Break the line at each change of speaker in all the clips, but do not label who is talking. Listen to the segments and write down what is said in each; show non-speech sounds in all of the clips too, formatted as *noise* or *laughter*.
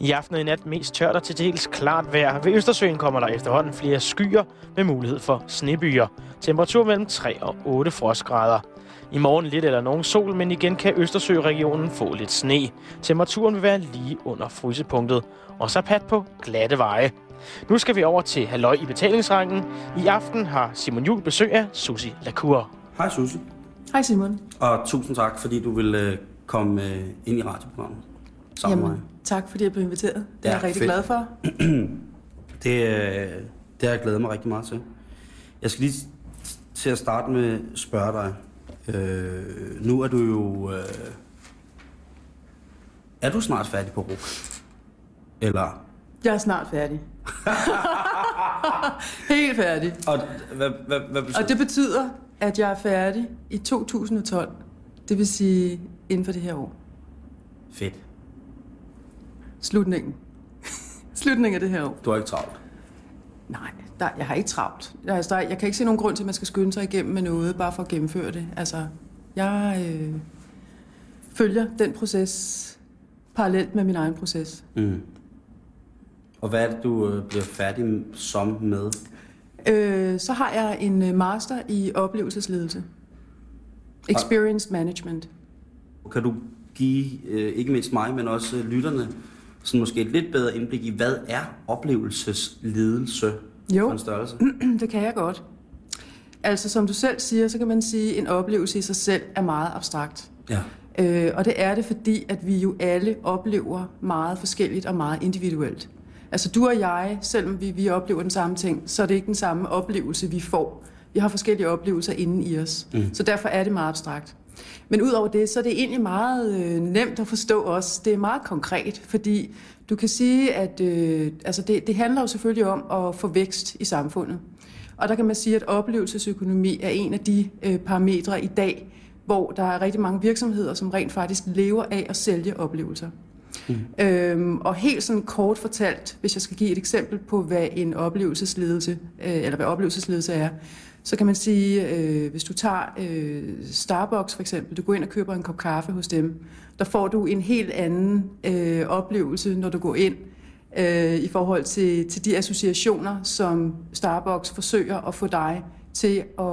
I aften og i nat mest tørt og til dels klart vejr. Ved Østersøen kommer der efterhånden flere skyer med mulighed for snebyer. Temperatur mellem 3 og 8 frostgrader. I morgen lidt eller nogen sol, men igen kan Østersøregionen få lidt sne. Temperaturen vil være lige under frysepunktet. Og så pat på glatte veje. Nu skal vi over til Halløj i betalingsrangen. I aften har Simon Jul besøg af Susi Lacour.
Hej Susie,
Hej Simon.
og tusind tak, fordi du vil øh, komme øh, ind i radioprogrammet sammen med mig.
tak fordi jeg blev inviteret. Det
Ja,
er jeg rigtig
fedt.
glad for. *clears throat*
Det, øh, det har jeg glædet mig rigtig meget til. Jeg skal lige til at starte med spørge dig. Øh, nu er du jo... Øh, er du snart færdig på RUK? Eller...
Jeg er snart færdig. *laughs* Helt færdig.
Og hvad, hvad, hvad betyder
Og det betyder, at jeg er færdig i 2012. Det vil sige inden for det her år.
Fedt.
Slutningen. *laughs* Slutningen af det her år.
Du har ikke travlt.
Nej, der, jeg har ikke travlt. Jeg, altså, der, jeg kan ikke se nogen grund til, at man skal skynde sig igennem med noget, bare for at gennemføre det. Altså, jeg øh, følger den proces parallelt med min egen proces.
Mm. Og hvad er det, du øh, bliver færdig som med?
Øh, så har jeg en øh, master i oplevelsesledelse. Experience Management.
Kan du give, øh, ikke mindst mig, men også lytterne, sådan måske et lidt bedre indblik i, hvad er oplevelsesledelse
Jo.
for en størrelse? *clears throat*
Det kan jeg godt. Altså, som du selv siger, så kan man sige, at en oplevelse i sig selv er meget abstrakt.
Ja.
Øh, og det er det, fordi at vi jo alle oplever meget forskelligt og meget individuelt. Altså du og jeg, selvom vi, vi oplever den samme ting, så er det ikke den samme oplevelse, vi får. Vi har forskellige oplevelser inden i os. Mm. Så derfor er det meget abstrakt. Men udover det, så er det egentlig meget øh, nemt at forstå også. Det er meget konkret, fordi du kan sige, at øh, altså det, det handler jo selvfølgelig om at få vækst i samfundet. Og der kan man sige, at oplevelsesøkonomi er en af de øh, parametre i dag, hvor der er rigtig mange virksomheder, som rent faktisk lever af at sælge oplevelser. Mm. Øhm, og helt sådan kort fortalt, hvis jeg skal give et eksempel på, hvad en oplevelsesledelse, øh, eller hvad oplevelsesledelse er, så kan man sige, øh, hvis du tager øh, Starbucks for eksempel, du går ind og køber en kop kaffe hos dem, der får du en helt anden øh, oplevelse, når du går ind, øh, i forhold til, til de associationer, som Starbucks forsøger at få dig til at,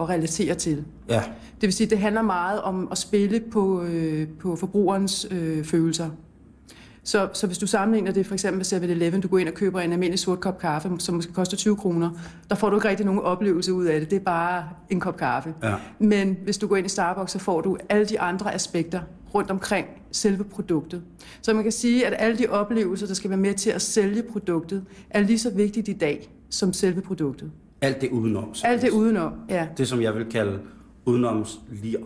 at relatere til.
Ja.
Det vil sige, det handler meget om at spille på, øh, på forbrugerens øh, følelser. Så, så hvis du sammenligner det for eksempel med 7-Eleven, du går ind og køber en almindelig sort kop kaffe, som måske koster 20 kroner, der får du ikke rigtig nogen oplevelse ud af det. Det er bare en kop kaffe.
Ja.
Men hvis du går ind i Starbucks, så får du alle de andre aspekter rundt omkring selve produktet. Så man kan sige, at alle de oplevelser, der skal være med til at sælge produktet, er lige så vigtigt i dag som selve produktet.
Alt det udenom.
Alt det udenom, ja.
Det, som jeg vil kalde udenomslir.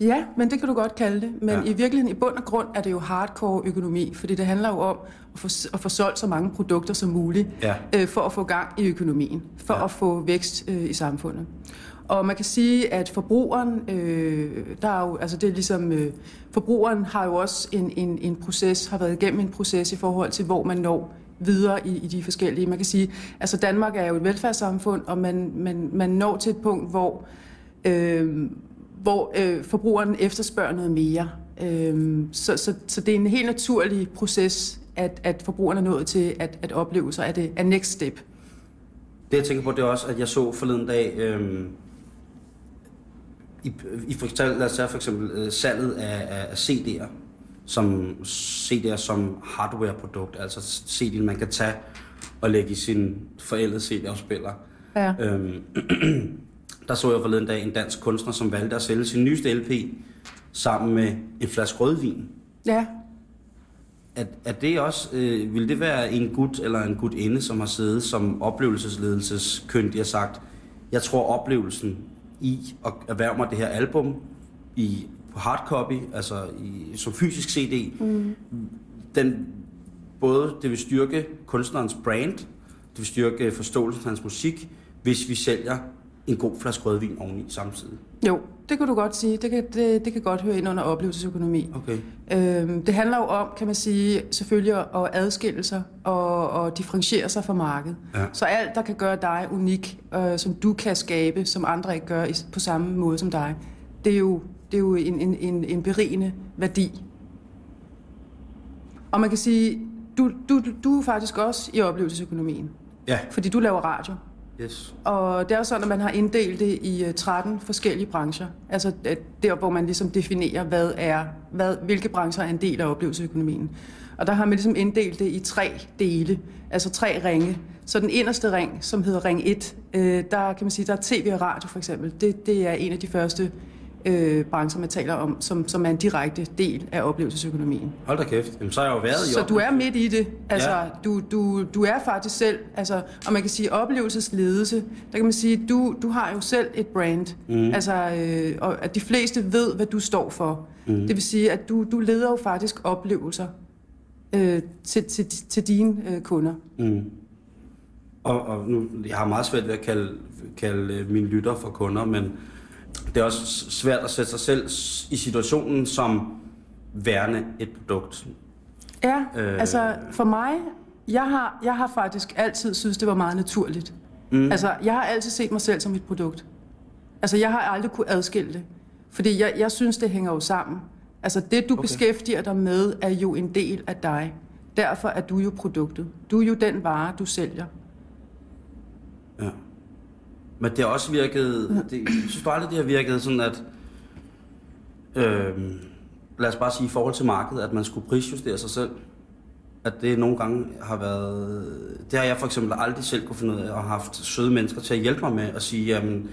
Ja, men det kan du godt kalde det. Men
Ja.
i virkeligheden, i bund og grund, er det jo hardcore økonomi, fordi det handler jo om at få, at få solgt så mange produkter som muligt,
Ja.
øh, for at få gang i økonomien, for
ja.
at få vækst øh, i samfundet. Og man kan sige, at forbrugeren, øh, der er jo, altså det er ligesom, øh, forbrugeren har jo også en, en, en proces, har været igennem en proces i forhold til, hvor man når videre i, i de forskellige. Man kan sige, altså Danmark er jo et velfærdssamfund, og man, man, man når til et punkt, hvor øh, hvor øh, forbrugeren efterspørger noget mere. Øh, så, så, så det er en helt naturlig proces, at, at forbrugeren er nået til at, at opleve sig, at det er next step.
Det jeg tænker på, det er også, at jeg så forleden dag, øhm, i, i for, eksempel- lad os tage for eksempel øh, salget af, af, af CD'er, som CD'er som hardware-produkt, altså CD'en man kan tage og lægge i sin forældede CD-afspiller.
Ja.
Øhm, *clears throat* der så jeg forleden dag en dansk kunstner, som valgte at sælge sin nyeste LP sammen med en flaske rødvin.
Ja,
Er, er det også, øh, vil det være en gut eller en gutinde, som har siddet som oplevelsesledelseskyndig og sagt, jeg tror oplevelsen i at erhverve mig det her album i, på hardcopy, altså i, som fysisk CD, mm. den, både det vil styrke kunstnerens brand, det vil styrke forståelsen af hans musik, hvis vi sælger en god flaske rødvin oveni samtidig.
jo, det kan du godt sige. Det kan, det, det kan godt høre ind under oplevelsesøkonomi.
Okay.
Øhm, det handler jo om, kan man sige, selvfølgelig at adskille sig og, og differentiere sig fra markedet.
Ja.
Så alt, der kan gøre dig unik, øh, som du kan skabe, som andre ikke gør på samme måde som dig, det er jo, det er jo en, en, en, en berigende værdi. Og man kan sige, du, du, du er faktisk også i oplevelsesøkonomien,
Ja,
fordi du laver radio
yes.
Og det er jo sådan, at man har inddelt det i øh, 13 forskellige brancher. Altså der, hvor man ligesom definerer, hvad er, hvad, hvilke brancher er en del af oplevelsesøkonomien. Og der har man ligesom inddelt det i tre dele, altså tre ringe. Så den inderste ring, som hedder ring 1, øh, der kan man sige, der er tv og radio for eksempel. Det, det er en af de første øh, brancher, man taler om, som, som er en direkte del af oplevelsesøkonomien.
Hold da kæft. Jamen, så har jeg jo været i
Så du er midt i det. Altså,
Ja.
ja. du, du, du er faktisk selv, altså, og man kan sige oplevelsesledelse, der kan man sige, du, du har jo selv et brand. Mm. Altså, øh, og at de fleste ved, hvad du står for. Mm. Det vil sige, at du, du leder jo faktisk oplevelser øh, til, til, til dine øh, kunder.
Mm. Og, og nu, jeg har meget svært ved at kalde, kalde øh, mine lytter for kunder, men det er også svært at sætte sig selv i situationen som værende et produkt.
Ja,
Øh.
altså for mig, jeg har, jeg har faktisk altid synes det var meget naturligt. Mm. Altså, jeg har altid set mig selv som et produkt. Altså, jeg har aldrig kunne adskille det. Fordi jeg, jeg synes, det hænger jo sammen. Altså, det du
okay.
beskæftiger dig med, er jo en del af dig. Derfor er du jo produktet. Du er jo den vare, du sælger.
Ja. Men det har også virket... Det, jeg synes aldrig, det har virket sådan, at... Øh, lad os bare sige i forhold til markedet, at man skulle prisjustere sig selv. At det nogle gange har været... Det har jeg for eksempel aldrig selv kunne finde ud af, og har haft søde mennesker til at hjælpe mig med at sige, jamen,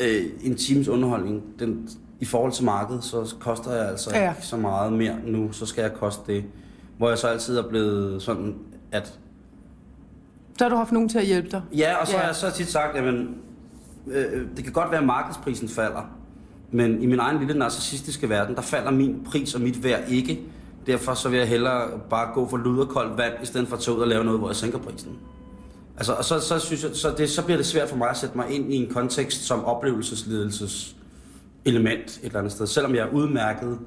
øh, en times underholdning, den, i forhold til markedet, så koster jeg altså. Ja. ikke så meget mere nu, så skal jeg koste det. Hvor jeg så altid er blevet sådan, at
Så har du haft nogen til at hjælpe dig.
Ja, og så
Ja.
har jeg så tit sagt, at øh, det kan godt være, at markedsprisen falder, men i min egen lille narcissistiske verden, der falder min pris og mit værd ikke. Derfor så vil jeg hellere bare gå for lud og koldt vand, i stedet for at tage ud og lave noget, hvor jeg sænker prisen. Altså, og så, så, synes jeg, så, det, så bliver det svært for mig at sætte mig ind i en kontekst som oplevelsesledelses element et eller andet sted. Selvom jeg er udmærket,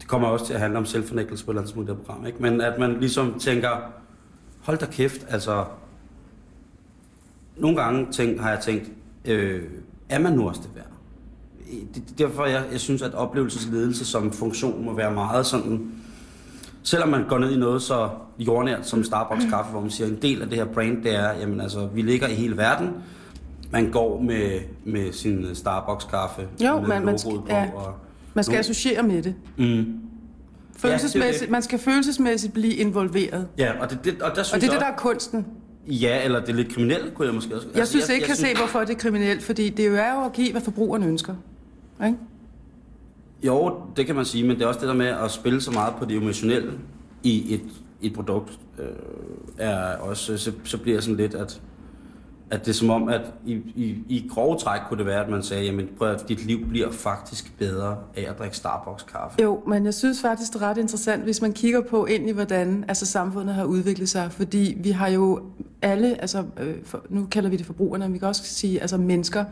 det kommer også til at handle om selvfornægtelse på et eller andet tidspunkt i det her program, ikke? men at man ligesom tænker, hold da kæft, altså nogle gange tænk, har jeg tænkt, øh, er man nu også det værd? Det, derfor jeg, jeg synes, at oplevelsesledelse som funktion må være meget sådan, selvom man går ned i noget så jordnært som Starbucks kaffe, hvor man siger, en del af det her brand, det er, jamen altså, vi ligger i hele verden, man går med, med sin Starbucks kaffe,
Jo,
med
man- man skal- ja.
og,
Man skal
Nu-
associere med det.
mm,
Følelsesmæssigt,
det.
Man skal følelsesmæssigt blive involveret.
ja, og det, det, og der synes
Og det er
jeg
det, der er kunsten.
Ja, eller det er lidt kriminelt, kunne jeg måske også...
Jeg synes ikke, jeg kan se, hvorfor det er kriminelt, fordi det jo er jo at give, hvad forbrugeren ønsker. Ikke?
Jo, det kan man sige, men det er også det der med at spille så meget på det emotionelle i et, et produkt, øh, er også, så, så bliver sådan lidt, at, at det er som om, at i, i, i grove træk kunne det være, at man sagde, jamen prøv at dit liv bliver faktisk bedre af at drikke Starbucks kaffe.
Jo, men jeg synes faktisk, det er ret interessant, hvis man kigger på ind i, hvordan altså, samfundet har udviklet sig. Fordi vi har jo alle, altså, øh, for, nu kalder vi det forbrugerne, men vi kan også sige altså, mennesker.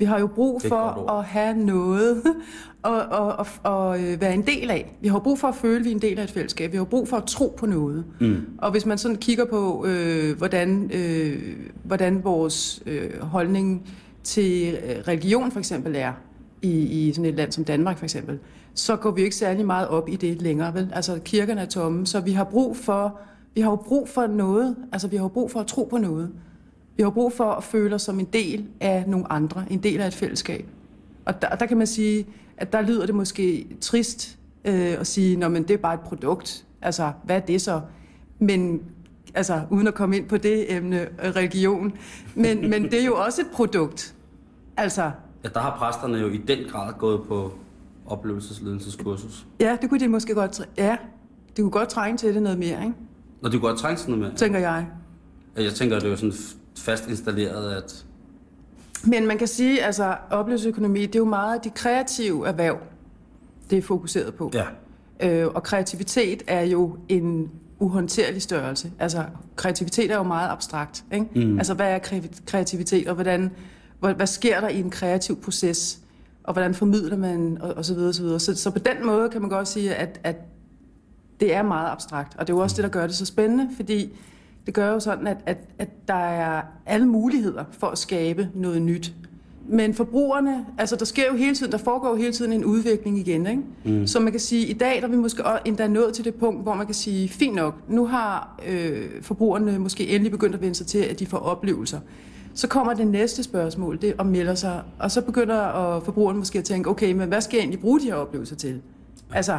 Vi har jo brug for at have noget *laughs* og, og, og, og øh, være en del af. Vi har brug for at føle, at vi er en del af et fællesskab. Vi har brug for at tro på noget.
Mm.
Og hvis man sådan kigger på, øh, hvordan, øh, hvordan vores øh, holdning til øh, religion for eksempel er i, i sådan et land som Danmark for eksempel, så går vi jo ikke særlig meget op i det længere. Vel? Altså kirkerne er tomme, så vi har brug for, vi har jo brug for noget. Altså vi har jo brug for at tro på noget. Vi har brug for at føle os som en del af nogle andre, en del af et fællesskab. Og der, der kan man sige, at der lyder det måske trist øh, at sige, at det er bare et produkt. Altså, hvad er det så? Men altså, uden at komme ind på det emne, øh, religion. Men, men det er jo også et produkt. Altså,
Ja, der har præsterne jo i den grad gået på oplevelsesledelseskursus.
ja, det kunne de måske godt... Ja, det kunne godt trænge til det noget mere, ikke?
Og det kunne godt trænge sådan noget med.
tænker jeg.
Jeg tænker, at det er jo sådan fast installeret, at
Men man kan sige, altså oplevelsesøkonomi, det er jo meget de kreative erhverv, det er fokuseret på.
ja,
Øh, og kreativitet er jo en uhåndterlig størrelse. Altså, kreativitet er jo meget abstrakt. Ikke? Mm. Altså, hvad er kre- kreativitet, og hvordan, hvad, hvad sker der i en kreativ proces, og hvordan formidler man, og, og så videre, og så videre. Så, så på den måde kan man godt sige, at, at det er meget abstrakt, og det er jo også det, der gør det så spændende, fordi det gør jo sådan, at, at, at der er alle muligheder for at skabe noget nyt. men forbrugerne, altså der sker jo hele tiden, der foregår jo hele tiden en udvikling igen, ikke? Mm. Så man kan sige, i dag der er vi måske endda nået til det punkt, hvor man kan sige, fint nok, nu har øh, forbrugerne måske endelig begyndt at vende sig til, at de får oplevelser. Så kommer det næste spørgsmål, det og melder sig, og så begynder og forbrugerne måske at tænke, okay, men hvad skal jeg egentlig bruge de her oplevelser til? Altså,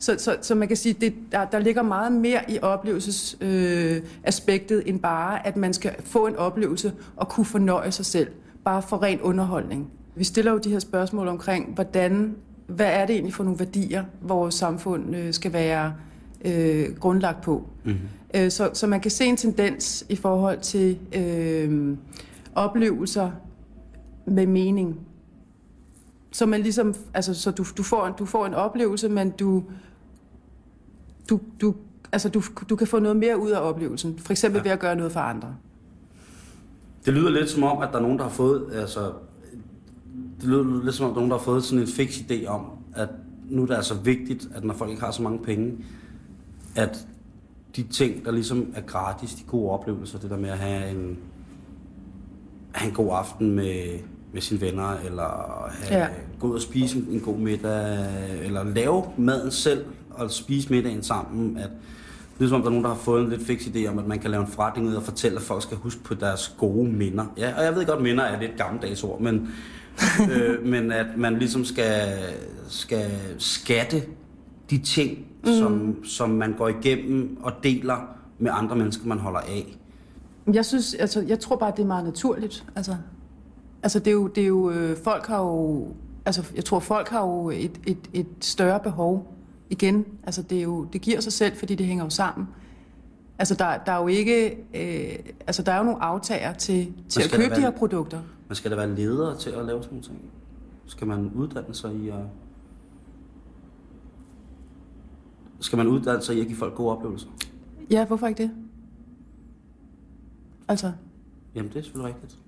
så, så, så man kan sige, det, der, der ligger meget mere i oplevelsesaspektet, øh, end bare, at man skal få en oplevelse og kunne fornøje sig selv, bare for ren underholdning. Vi stiller jo de her spørgsmål omkring, hvordan, hvad er det egentlig for nogle værdier, vores samfund øh, skal være øh, grundlagt på. Mm-hmm. Øh, så, så man kan se en tendens i forhold til øh, oplevelser med mening. Så man ligesom, altså, så du, du, får, du får en oplevelse, men du, du, du, altså, du, du kan få noget mere ud af oplevelsen. For eksempel ja. ved at gøre noget for andre.
Det lyder lidt som om, at der er nogen, der har fået, altså, det lyder lidt som om, der er nogen, der har fået sådan en fix idé om, at nu er det altså vigtigt, at når folk ikke har så mange penge, at de ting, der ligesom er gratis, de gode oplevelser, det der med at have en, have en god aften med, med sine venner, eller have, ja. gå ud og spise en, en god middag, eller lave maden selv, og spise middagen sammen, at det er som om, der er nogen, der har fået en lidt fix idé om, at man kan lave en forretning ud og fortælle, at folk skal huske på deres gode minder. Ja, og jeg ved godt, minder er lidt gammeldags ord, men, *laughs* øh, men at man ligesom skal, skal skatte de ting, mm. som, som man går igennem og deler med andre mennesker, man holder af.
Jeg synes, altså, jeg tror bare, det er meget naturligt. Altså, altså det er jo, det er jo øh, folk har jo, altså, jeg tror, folk har jo et, et, et større behov igen. Altså, det, er jo, det giver sig selv, fordi det hænger jo sammen. Altså, der, der er jo ikke, øh, altså, der er jo nogle aftager til, til at købe være, de her produkter.
Man skal da være leder til at lave sådan nogle ting? Skal man uddanne sig i at skal man uddanne sig i at give folk gode oplevelser?
Ja, hvorfor ikke det? Altså?
Jamen, det er selvfølgelig rigtigt.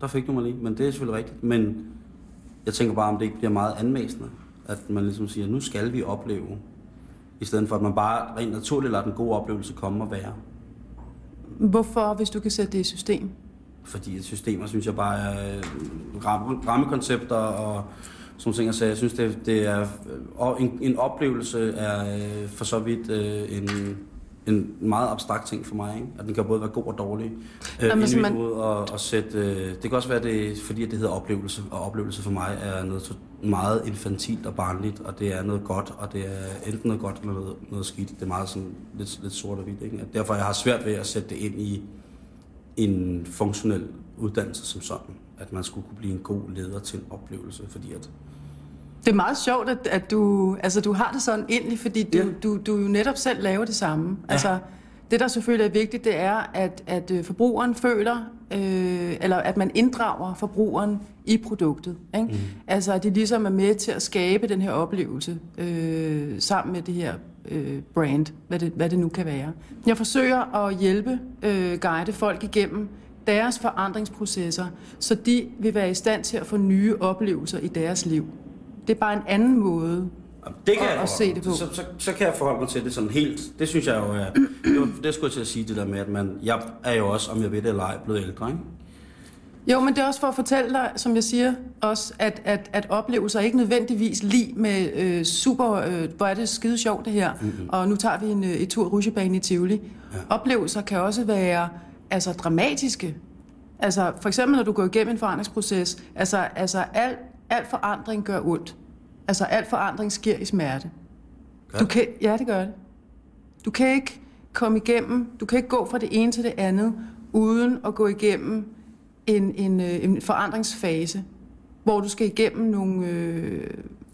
Der fik du mig lige, men det er selvfølgelig rigtigt. Men jeg tænker bare, om det ikke bliver meget anmæsende, at man ligesom siger, nu skal vi opleve, i stedet for at man bare rent naturligt lader den gode oplevelse komme og være.
Hvorfor, hvis du kan sætte det i system?
Fordi systemer, synes jeg bare er rammekoncepter og sådan ting. Så jeg synes, det, det er og en, en oplevelse er øh, for så vidt øh, en, en meget abstrakt ting for mig. Ikke? At den kan både være god og dårlig. Øh, Jamen, man... og, og sætte, øh, det kan også være, det, fordi at det hedder oplevelse, og oplevelse for mig er noget meget infantilt og barnligt, og det er noget godt, og det er enten noget godt eller noget, noget skidt. Det er meget sådan lidt, lidt sort og hvidt. Ikke? Derfor jeg har svært ved at sætte det ind i en funktionel uddannelse som sådan at man skulle kunne blive en god leder til en oplevelse, fordi at...
Det er meget sjovt, at, at du, altså, du har det sådan endelig, fordi du, ja. du, du jo netop selv laver det samme. Ja. Altså, det, der selvfølgelig er vigtigt, det er, at, at øh, forbrugeren føler, øh, eller at man inddrager forbrugeren i produktet. Ikke? Mm. Altså, at de ligesom er med til at skabe den her oplevelse øh, sammen med det her øh, brand, hvad det, hvad det nu kan være. Jeg forsøger at hjælpe, øh, guide folk igennem deres forandringsprocesser, så de vil være i stand til at få nye oplevelser i deres liv. Det er bare en anden måde
det kan at, jeg at se det på. Så, så, så kan jeg forholde mig til det sådan helt. Det synes jeg jo er... *clears throat* det, var, det skulle jeg til at sige, det der med, at man, jeg er jo også, om jeg ved det eller ej, blevet ældre, ikke?
Jo, men det er også for at fortælle dig, som jeg siger, også, at, at, at oplevelser ikke nødvendigvis lige med øh, super, øh, hvor er det skide sjovt det her, mm-hmm. og nu tager vi en, øh, et tur rutsjebane i Tivoli. Ja. Oplevelser kan også være altså dramatiske. Altså for eksempel, når du går igennem en forandringsproces, altså, altså al, al forandring gør ondt. Altså al forandring sker i smerte. Gør du kan, ja, det gør det. Du kan ikke komme igennem, du kan ikke gå fra det ene til det andet, uden at gå igennem en, en, øh, en forandringsfase, hvor du skal igennem nogle, øh,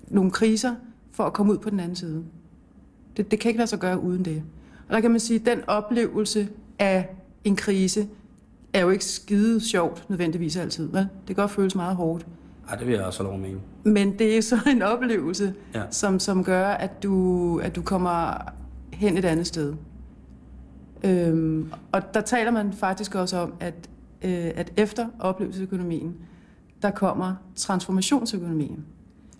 nogle kriser for at komme ud på den anden side. Det, det kan ikke lade sig gøre uden det. Og der kan man sige, at den oplevelse af en krise er jo ikke skide sjovt nødvendigvis altid. Vel? Det kan godt føles meget hårdt.
Ja, det vil jeg også lov mene.
Men det er så en oplevelse, ja. som, som gør, at du, at du kommer hen et andet sted. Øhm, og der taler man faktisk også om, at, øh, at efter oplevelsesøkonomien, der kommer transformationsøkonomien.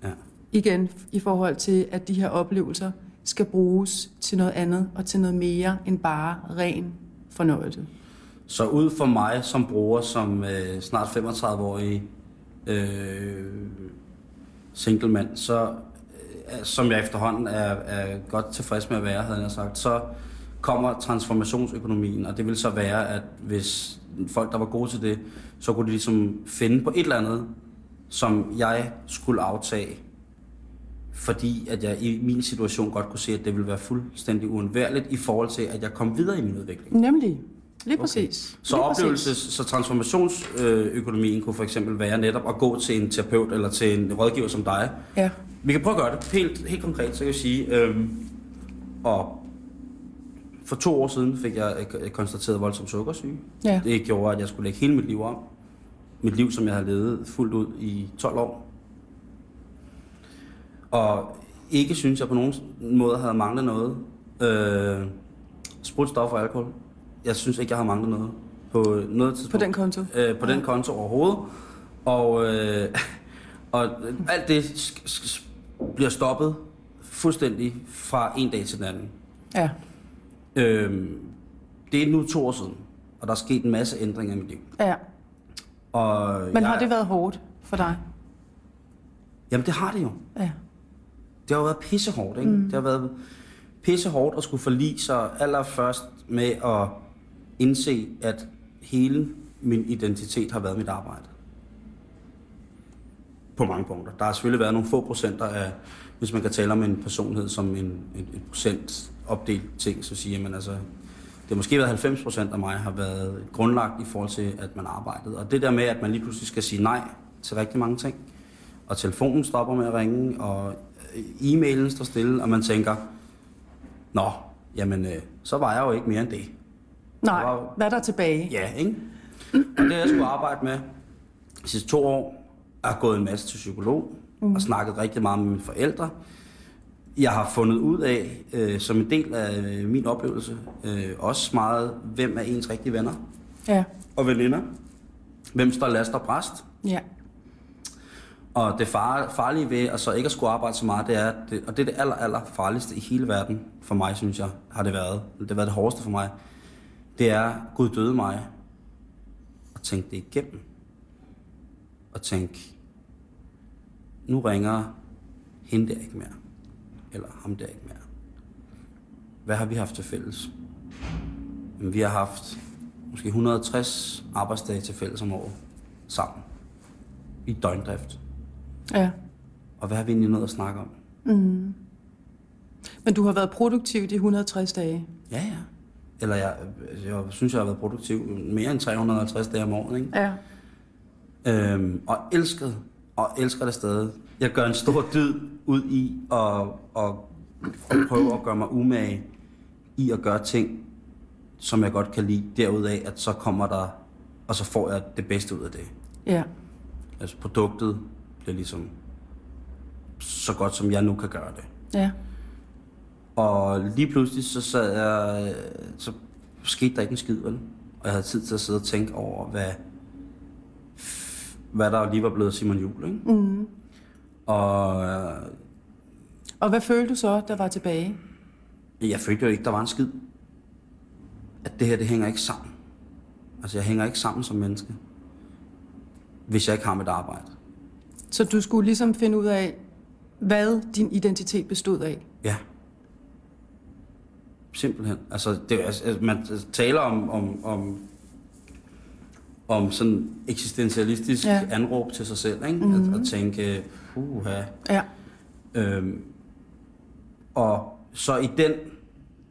Ja. Igen i forhold til, at de her oplevelser skal bruges til noget andet og til noget mere end bare ren fornøjelse.
Så ud for mig som bruger, som øh, snart 35-årig øh, single mand, så, øh, som jeg efterhånden er, er godt tilfreds med at være, havde jeg sagt, så kommer transformationsøkonomien, og det vil så være, at hvis folk, der var gode til det, så kunne de ligesom finde på et eller andet, som jeg skulle aftage, fordi at jeg i min situation godt kunne se, at det ville være fuldstændig uundværligt i forhold til, at jeg kom videre i min udvikling.
Nemlig. Lige præcis.
Så
Lige
oplevelses,
præcis.
så transformationsøkonomien kunne for eksempel være netop at gå til en terapeut eller til en rådgiver som dig.
Ja.
Vi kan prøve at gøre det helt, helt konkret, så kan jeg sige, øhm, og for to år siden fik jeg øh, konstateret voldsom sukkersyge.
Ja.
Det gjorde, at jeg skulle lægge hele mit liv om. Mit liv, som jeg har levet fuldt ud i 12 år. Og ikke synes jeg på nogen måde havde manglet noget. Øh, sprut, stof og alkohol. Jeg synes ikke, jeg har manglet noget. På noget tidspunkt.
På den konto.
Øh, på den konto overhovedet. Og, øh, *laughs* og alt det sk- sk- bliver stoppet fuldstændig fra en dag til den anden.
Ja.
Øhm, det er nu to år siden, og der er sket en masse ændringer i mit liv.
Ja.
Og
Men
jeg,
har det været hårdt for dig?
Jamen det har det jo.
Ja.
Det har jo været pissehårdt, ikke? Mm. Det har været pissehårdt at skulle forlige sig allerførst med at indse, at hele min identitet har været mit arbejde. På mange punkter. Der har selvfølgelig været nogle få procenter af, hvis man kan tale om en personlighed som en, en, en procent opdelt ting, så siger man altså, det har måske været 90 procent af mig har været grundlagt i forhold til, at man arbejdede. Og det der med, at man lige pludselig skal sige nej til rigtig mange ting, og telefonen stopper med at ringe, og øh, e-mailen står stille, og man tænker, nå, jamen, øh, så var jeg jo ikke mere end det.
Nej,
Wow.
hvad er der tilbage?
Ja, ikke? Og det jeg skulle arbejde med de sidste to år. Jeg har gået en masse til psykolog, mm. og snakket rigtig meget med mine forældre. Jeg har fundet ud af, øh, som en del af øh, min oplevelse, øh, også meget, hvem er ens rigtige venner
Ja.
og veninder. Hvem står last og bræst.
Ja.
Og det far, farlige ved at så ikke at skulle arbejde så meget, det er, det, og det er det aller, aller farligste i hele verden, for mig, synes jeg, har det været. Det har været det hårdeste for mig. Det er, Gud døde mig, og tænke det igennem. Og tænke, nu ringer hende der ikke mere. Eller ham der ikke mere. Hvad har vi haft til fælles? Jamen, vi har haft måske 160 arbejdsdage til fælles om året sammen. I døgndrift.
Ja.
Og hvad har vi egentlig nået at snakke om?
Men du har været produktiv de 160 dage.
Ja, ja. Eller jeg, jeg synes, jeg har været produktiv mere end 350 dage om året, ikke?
Ja.
Øhm, og elsket, og elsker det stadig. Jeg gør en stor dyd ud i at, at, at prøve at gøre mig umage i at gøre ting, som jeg godt kan lide. Derudaf, at så kommer der, og så får jeg det bedste ud af det.
Ja.
Altså produktet bliver ligesom så godt, som jeg nu kan gøre det.
Ja.
Og lige pludselig så sad jeg, så skete der ikke en skid, vel? Og jeg havde tid til at sidde og tænke over, hvad, hvad der lige var blevet Simon Jul, ikke? Mm. Og øh,
Og hvad følte du så, der var tilbage?
jeg følte jo ikke, der var en skid. At det her, det hænger ikke sammen. Altså, jeg hænger ikke sammen som menneske, hvis jeg ikke har mit arbejde.
Så du skulle ligesom finde ud af, hvad din identitet bestod af.
Ja. Simpelthen. Altså, det, altså, man taler om, om, om, om sådan eksistentialistisk
Ja.
anråb til sig selv, ikke? Mm-hmm. At, at tænke, uha.
Ja.
Øhm, og så i den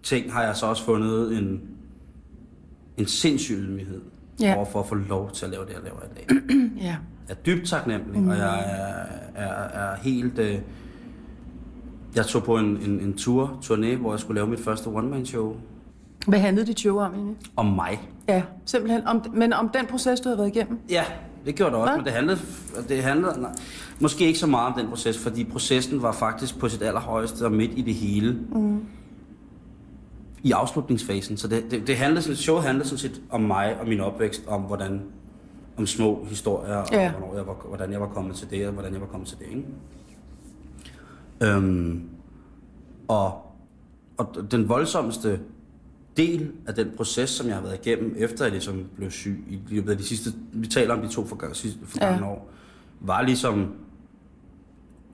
ting har jeg så også fundet en, en sindssyg ydmyghed
Ja.
over for at få lov til at lave det, jeg laver i dag. *clears throat*
Ja.
Jeg er dybt taknemmelig, mm. og jeg er, er, er helt... Øh, jeg tog på en, en, en tur, turné, hvor jeg skulle lave mit første one-man-show
Hvad handlede dit show om egentlig?
om mig.
Ja, simpelthen. Om, men om den proces, du havde været igennem?
Ja, det gjorde det også,
Hvad?
men det handlede, det handlede nej, måske ikke så meget om den proces, fordi processen var faktisk på sit allerhøjeste og midt i det hele. Mm. I afslutningsfasen. Så det, det, det handlede, sådan- showet handlede sådan set om mig og min opvækst, om hvordan om små historier, og
Ja.
hvornår jeg var, hvordan jeg var kommet til det, og hvordan jeg var kommet til det. Ikke? Øhm, og, og den voldsomste del af den proces, som jeg har været igennem, efter jeg ligesom blev syg i løbet af de sidste... Vi taler om de to forgangne, forgangne
Ja.
år. var ligesom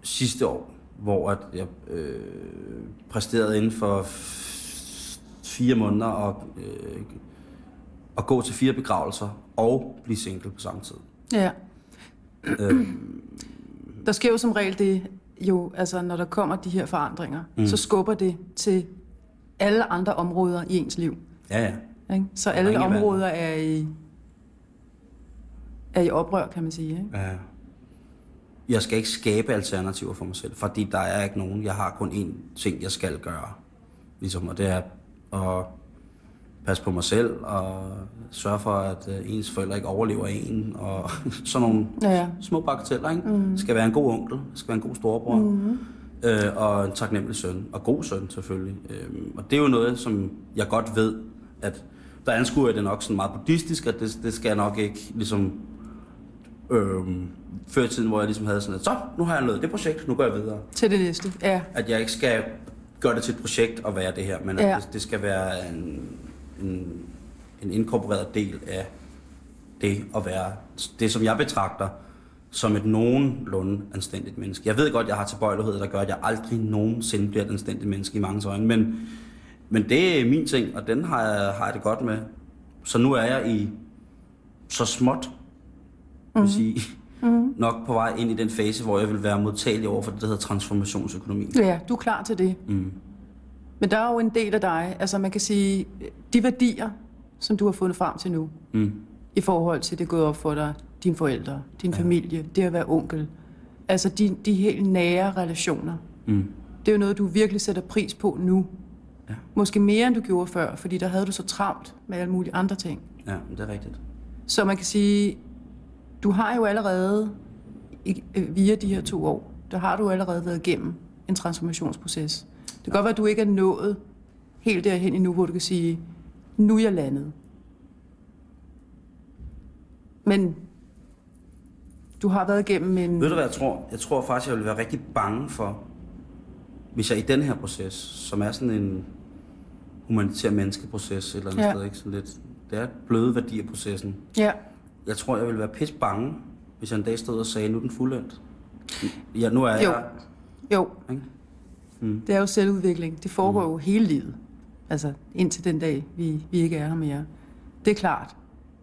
sidste år, hvor at jeg øh, præsterede inden for fire måneder og, øh, at gå til fire begravelser og blive single på samme tid.
Ja.
Øh,
Der sker jo som regel det, jo, altså når der kommer de her forandringer, mm. så skubber det til alle andre områder i ens liv.
ja, ja.
Ikke? Så alle
valg.
områder er i, er i oprør, kan man sige. Ikke?
Ja. Jeg skal ikke skabe alternativer for mig selv, fordi der er ikke nogen. Jeg har kun én ting, jeg skal gøre. Ligesom, og det er at passe på mig selv og sørge for, at øh, ens forældre ikke overlever en. Og *laughs* sådan nogle
Ja.
små bagateller. Ikke? Mm. Skal være en god onkel, skal være en god storebror. Mm. Øh, og en taknemmelig søn. Og god søn selvfølgelig. Øh, og det er jo noget, som jeg godt ved, at der anskuer jeg det nok sådan meget buddhistisk, at det, det skal jeg nok ikke ligesom øhm, før i tiden, hvor jeg ligesom havde sådan, at så, nu har jeg nået det projekt, nu går jeg videre.
Til det næste. Ja.
At jeg ikke skal gøre det til et projekt og være det her, men at
Ja.
det, det skal være en, en, en inkorporeret del af det at være det, som jeg betragter som et nogenlunde anstændigt menneske. Jeg ved godt, jeg har tilbøjeligheder, der gør, at jeg aldrig nogensinde bliver et anstændigt menneske i mange øjne, men, men det er min ting, og den har jeg, har jeg det godt med. Så nu er jeg i så småt, vil
Mhm.
sige, mm-hmm. nok på vej ind i den fase, hvor jeg vil være modtagelig over for det, der hedder transformationsøkonomi.
ja, du er klar til det.
Mm.
Men der er jo en del af dig, altså man kan sige, de værdier, som du har fundet frem til nu,
Mm.
i forhold til det er gået op for dig, dine forældre, din ja. familie, det at være onkel, altså de, de helt nære relationer,
Mm.
det er jo noget, du virkelig sætter pris på nu.
Ja.
Måske mere, end du gjorde før, fordi der havde du så travlt med alle mulige andre ting.
Ja, det er rigtigt.
Så man kan sige, du har jo allerede, øh, via de her to år, der har du allerede været igennem en transformationsproces. Det kan godt være, at du ikke er nået helt derhen endnu, hvor du kan sige, nu er jeg landet. Men du har været igennem en...
Ved du hvad jeg tror? Jeg tror faktisk, jeg vil være rigtig bange for, hvis jeg i den her proces, som er sådan en humanitær menneskeproces et eller andet
Ja.
sted, ikke? Sådan lidt, det er bløde værdier processen.
Ja,
Jeg tror, jeg vil være pis bange, hvis jeg en dag stod og sagde, nu er den fuldendt. Ja, nu er
Jo.
jeg...
jo.
Ikke?
Det er jo selvudvikling. Det foregår jo hele livet. Altså indtil den dag, vi, vi ikke er her mere. Det er klart.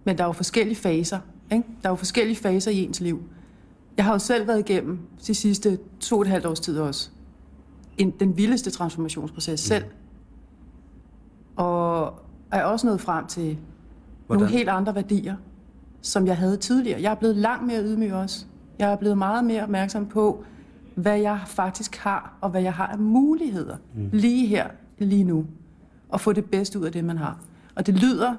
Men der er jo forskellige faser. Ikke? Der er jo forskellige faser i ens liv. Jeg har jo selv været igennem de sidste to og et halvt års tid også. En, den vildeste transformationsproces selv. Og er også nået frem til? Hvordan? nogle helt andre værdier, som jeg havde tidligere. Jeg er blevet langt mere ydmyg også. Jeg er blevet meget mere opmærksom på, hvad jeg faktisk har, og hvad jeg har af muligheder mm. lige her, lige nu. Og få det bedste ud af det, man har. Og det lyder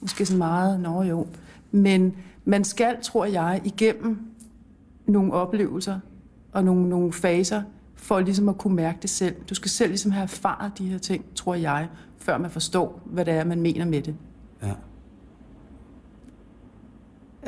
måske sådan meget, nå jo, men man skal, tror jeg, igennem nogle oplevelser og nogle, nogle faser, for ligesom at kunne mærke det selv. Du skal selv ligesom have erfaret de her ting, tror jeg, før man forstår, hvad det er, man mener med det.
Ja.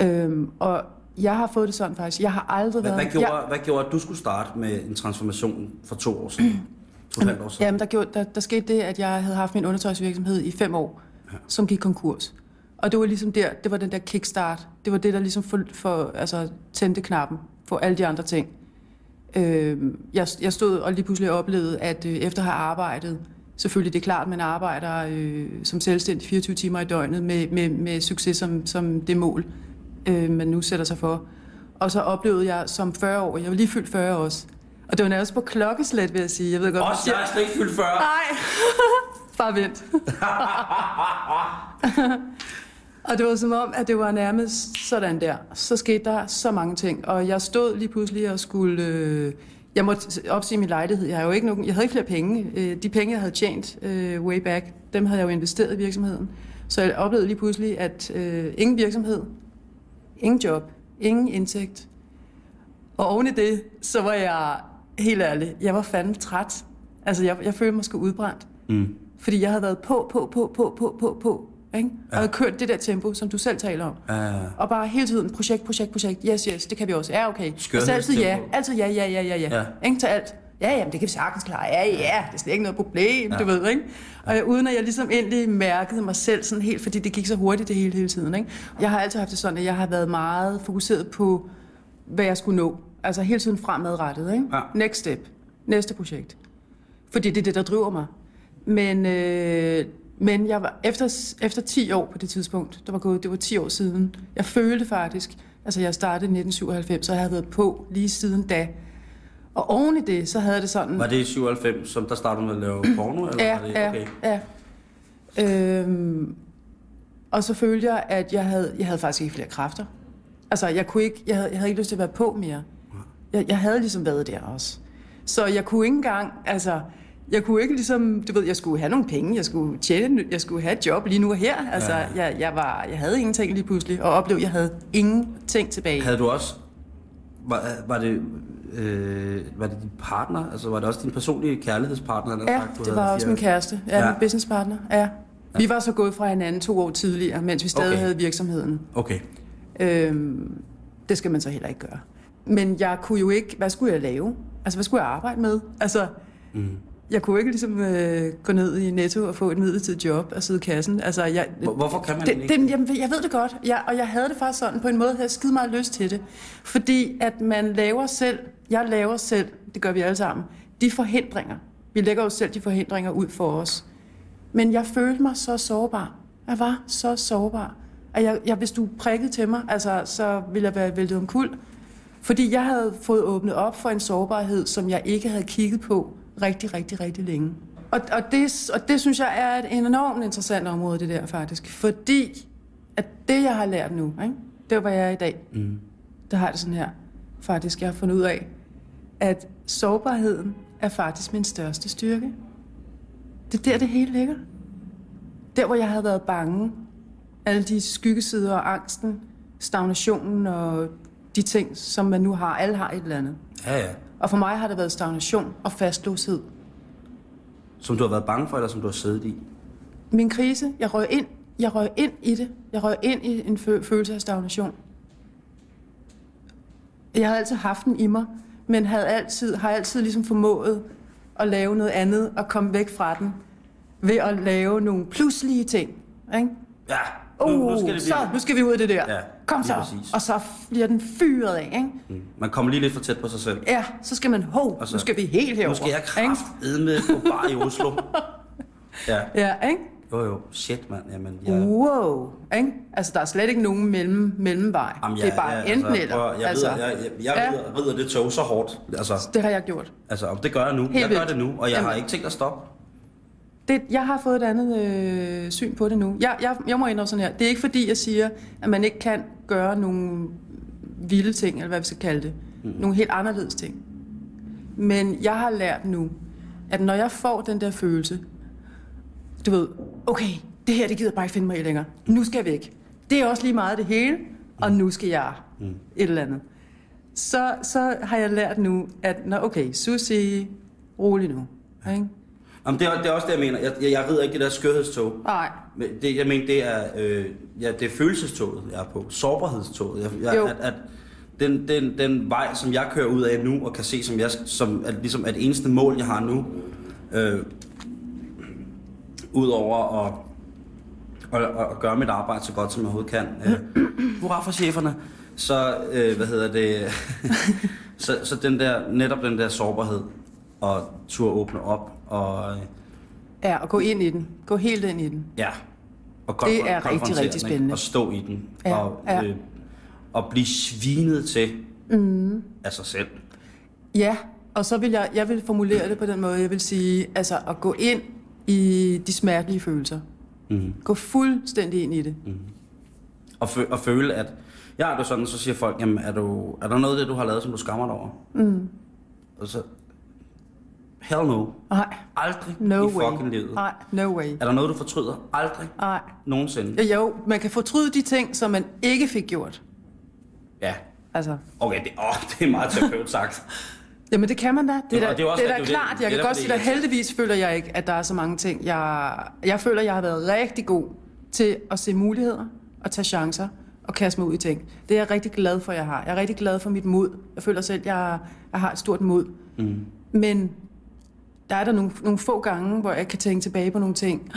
Øhm, og jeg har fået det sådan faktisk. Jeg har aldrig
Hvad,
været...
hvad, gjorde,
jeg,
hvad gjorde, at du skulle starte med en transformation for to år siden? To halvt år siden?
Jamen, der, gjorde, der, der skete det, at jeg havde haft min undertøjsvirksomhed i fem år, ja. som gik konkurs. Og det var ligesom der, det var den der kickstart. Det var det, der ligesom for, for, altså, tændte knappen for alle de andre ting. Øh, jeg, jeg stod og lige pludselig oplevede, at øh, efter at have arbejdet, selvfølgelig det er klart, man arbejder øh, som selvstændig 24 timer i døgnet med, med, med succes som, som det mål, øh, man nu sætter sig for. Og så oplevede jeg som 40 år, jeg var lige fyldt 40 også, og det var nærmest på klokkeslæt, vil jeg sige. Jeg ved godt,
Også, jeg er ikke fyldt 40.
Nej, *laughs* bare vent. *laughs* og det var som om, at det var nærmest sådan der. Så skete der så mange ting, og jeg stod lige pludselig og skulle... Øh, jeg måtte opsige min lejlighed. Jeg, har jo ikke nogen, jeg havde ikke flere penge. Øh, de penge, jeg havde tjent øh, way back, dem havde jeg jo investeret i virksomheden. Så jeg oplevede lige pludselig, at øh, ingen virksomhed, ingen job, ingen indtægt. Og oven i det, så var jeg helt ærlig, jeg var fandme træt. Altså, jeg, jeg følte mig sgu udbrændt.
Mm.
Fordi jeg havde været på, på, på, på, på, på, på. Ikke? Og jeg havde kørt det der tempo, som du selv taler om.
Uh,
Og bare hele tiden, projekt, projekt, projekt. Yes, yes, det kan vi også. Ja, okay. Og så altid ja. Altid ja, ja, ja, ja, ja.
Ja.
Ikke til alt. Ja, jamen, det kan vi sagtens klare. Ja, ja, det er slet ikke noget problem, ja.
Ja.
du ved, ikke? Og jeg, uden at jeg ligesom endelig mærkede mig selv sådan helt, fordi det gik så hurtigt det hele, hele tiden, ikke? Jeg har altid haft det sådan, at jeg har været meget fokuseret på hvad jeg skulle nå. Altså hele tiden fremadrettet, ikke?
Ja.
Next step. Næste projekt. Fordi det er det, der driver mig. Men, øh, men jeg var, efter, efter 10 år på det tidspunkt, der var gået, det var 10 år siden, jeg følte faktisk, altså jeg startede i 1997, så jeg havde været på lige siden da. Og oven i det, så havde det sådan...
Var det i 97, som der startede med at lave porno? Eller
Ja,
var det,
ja,
okay.
ja. Øhm, og så følte jeg, at jeg havde, jeg havde faktisk ikke flere kræfter. Altså, jeg, kunne ikke, jeg, havde, jeg havde ikke lyst til at være på mere. Jeg, jeg havde ligesom været der også. Så jeg kunne ikke engang, altså, jeg kunne ikke ligesom, du ved, jeg skulle have nogle penge, jeg skulle tjene, jeg skulle have et job lige nu og her. Altså,
Ja.
jeg, jeg, var, jeg havde ingenting lige pludselig, og oplevede, at jeg havde ingenting tilbage.
Havde du også... Var, var det... Øh, var det din partner? Altså var det også din personlige kærlighedspartner? Eller
Ja,
sagt,
det var også min kæreste. Ja,
Ja.
min businesspartner. Ja. Vi var så gået fra hinanden to år tidligere, mens vi stadig
Okay.
havde virksomheden.
Okay.
Øhm, det skal man så heller ikke gøre. Men jeg kunne jo ikke, hvad skulle jeg lave? Altså, hvad skulle jeg arbejde med? Altså, mm. Jeg kunne ikke ligesom øh, gå ned i Netto og få et midlertidigt job og sidde i kassen. Altså, jeg,
Hvor- hvorfor kan man
det,
ikke
det? Jamen, jeg ved det godt, jeg, og jeg havde det faktisk sådan, på en måde havde jeg skide meget lyst til det. Fordi at man laver selv, jeg laver selv, det gør vi alle sammen, de forhindringer. Vi lægger jo selv de forhindringer ud for os. Men jeg følte mig så sårbar. Jeg var så sårbar. At jeg, jeg, hvis du prikkede til mig, altså, så ville jeg være væltet omkuld. Fordi jeg havde fået åbnet op for en sårbarhed, som jeg ikke havde kigget på rigtig, rigtig, rigtig længe. Og, og, det, og det synes jeg er et enormt interessant område, det der faktisk. Fordi at det, jeg har lært nu, ikke? det er, hvad jeg er i dag. Mm. Der har det sådan her. Faktisk, jeg har fundet ud af, at sårbarheden er faktisk min største styrke. Det er der, det hele ligger. Der, hvor jeg havde været bange, alle de skyggesider og angsten, stagnationen og de ting, som man nu har. Alle har et eller andet.
Ja, ja.
Og for mig har det været stagnation og fastlåshed.
Som du har været bange for, eller som du har siddet i?
Min krise, jeg røg ind, jeg røg ind i det. Jeg røg ind i en fø- følelse af stagnation. Jeg havde altid haft den i mig, men havde altid, har altid ligesom formået at lave noget andet og komme væk fra den ved at lave nogle pludselige ting. Ikke?
Ja,
Uh,
nu, nu skal det
så,
blive...
nu skal vi ud af det der.
Ja,
Kom så.
præcis.
Og så bliver den fyret af, ikke?
Mm. Man kommer lige lidt for tæt på sig selv.
Ja, så skal man, hov,
så-
nu skal vi helt herover.
Nu skal jeg kraftedme på bar i Oslo. *laughs* Ja,
Ja, ikke?
jo jo. Shit, mand. Jamen, jeg...
Wow, ikke? Altså, der er slet ikke nogen mellem, mellemvej.
Jamen,
det er bare
ja,
enten
altså,
eller.
prøv Jeg,
altså,
ved, jeg, jeg, jeg
Ja.
rider, rider det tog så hårdt. Altså,
Det har jeg gjort.
altså, det gør jeg nu.
Helt
jeg gør
vildt.
det nu, og jeg har
Jamen.
ikke tænkt at stoppe.
Det, jeg har fået et andet øh, syn på det nu. Jeg, jeg, jeg må ændre sådan her. Det er ikke fordi, jeg siger, at man ikke kan gøre nogle vilde ting, eller hvad vi skal kalde det. Mm. Nogle helt anderledes ting. Men jeg har lært nu, at når jeg får den der følelse, du ved, okay, det her, det gider bare ikke finde mig i længere. Nu skal jeg væk. Det er også lige meget det hele, og nu skal jeg mm. et eller andet. Så, så har jeg lært nu, at når, okay, Susie, rolig nu. Ikke?
Jamen, det, er, det er også det, jeg mener. Jeg, jeg, jeg rider ikke det der skørhedstog.
Nej,
Men Det, jeg mener, det er, øh, ja, det er følelsestoget, jeg er på. Sårbarhedstoget. Jeg, jeg,
Jo.
at, at den, den, den vej, som jeg kører ud af nu, og kan se som, jeg, som at, ligesom at eneste mål, jeg har nu, øh, Udover at, at, at, at gøre mit arbejde så godt, som jeg overhovedet kan. Øh, hurra for cheferne. Så, øh, hvad hedder det, *laughs* så, så den der, netop den der sårbarhed, og tur åbne op, og
Ja, og gå ind i den. Gå helt ind i den.
ja, og
Det er rigtig, rigtig spændende.
Og stå i den,
Ja,
og,
ja.
Øh, og blive svinet til mm. af sig selv.
Ja, og så vil jeg, jeg vil formulere det på den måde, jeg vil sige, altså at gå ind i de smertelige følelser.
Mm.
Gå fuldstændig ind i det.
Og, fø, og føle, at jeg har det sådan, så siger folk, jamen, er, du, er der noget af det, du har lavet, som du skammer dig over? Mm. Og så, hell no.
Nej,
Aldrig
no
i
way.
fucking livet.
Nej, no way.
Er der noget, du fortryder? Aldrig
Nej.
nogensinde.
Jo, man kan fortryde de ting, som man ikke fik gjort.
Ja.
Altså,
Okay, det, åh, det er meget terapeut sagt. *laughs*
Jamen det kan man da. Det er da,
det er også-
det er
det
da
det-
klart.
det
Jeg kan
derfor,
godt
det
sige, at heldigvis føler jeg ikke, at der er så mange ting. Jeg, jeg føler, jeg har været rigtig god til at se muligheder og tage chancer og kaste mig ud i ting. Det er jeg rigtig glad for, jeg har. Jeg er rigtig glad for mit mod. Jeg føler selv, at jeg, jeg har et stort mod.
Mm.
Men der er der nogle, nogle få gange, hvor jeg kan tænke tilbage på nogle ting.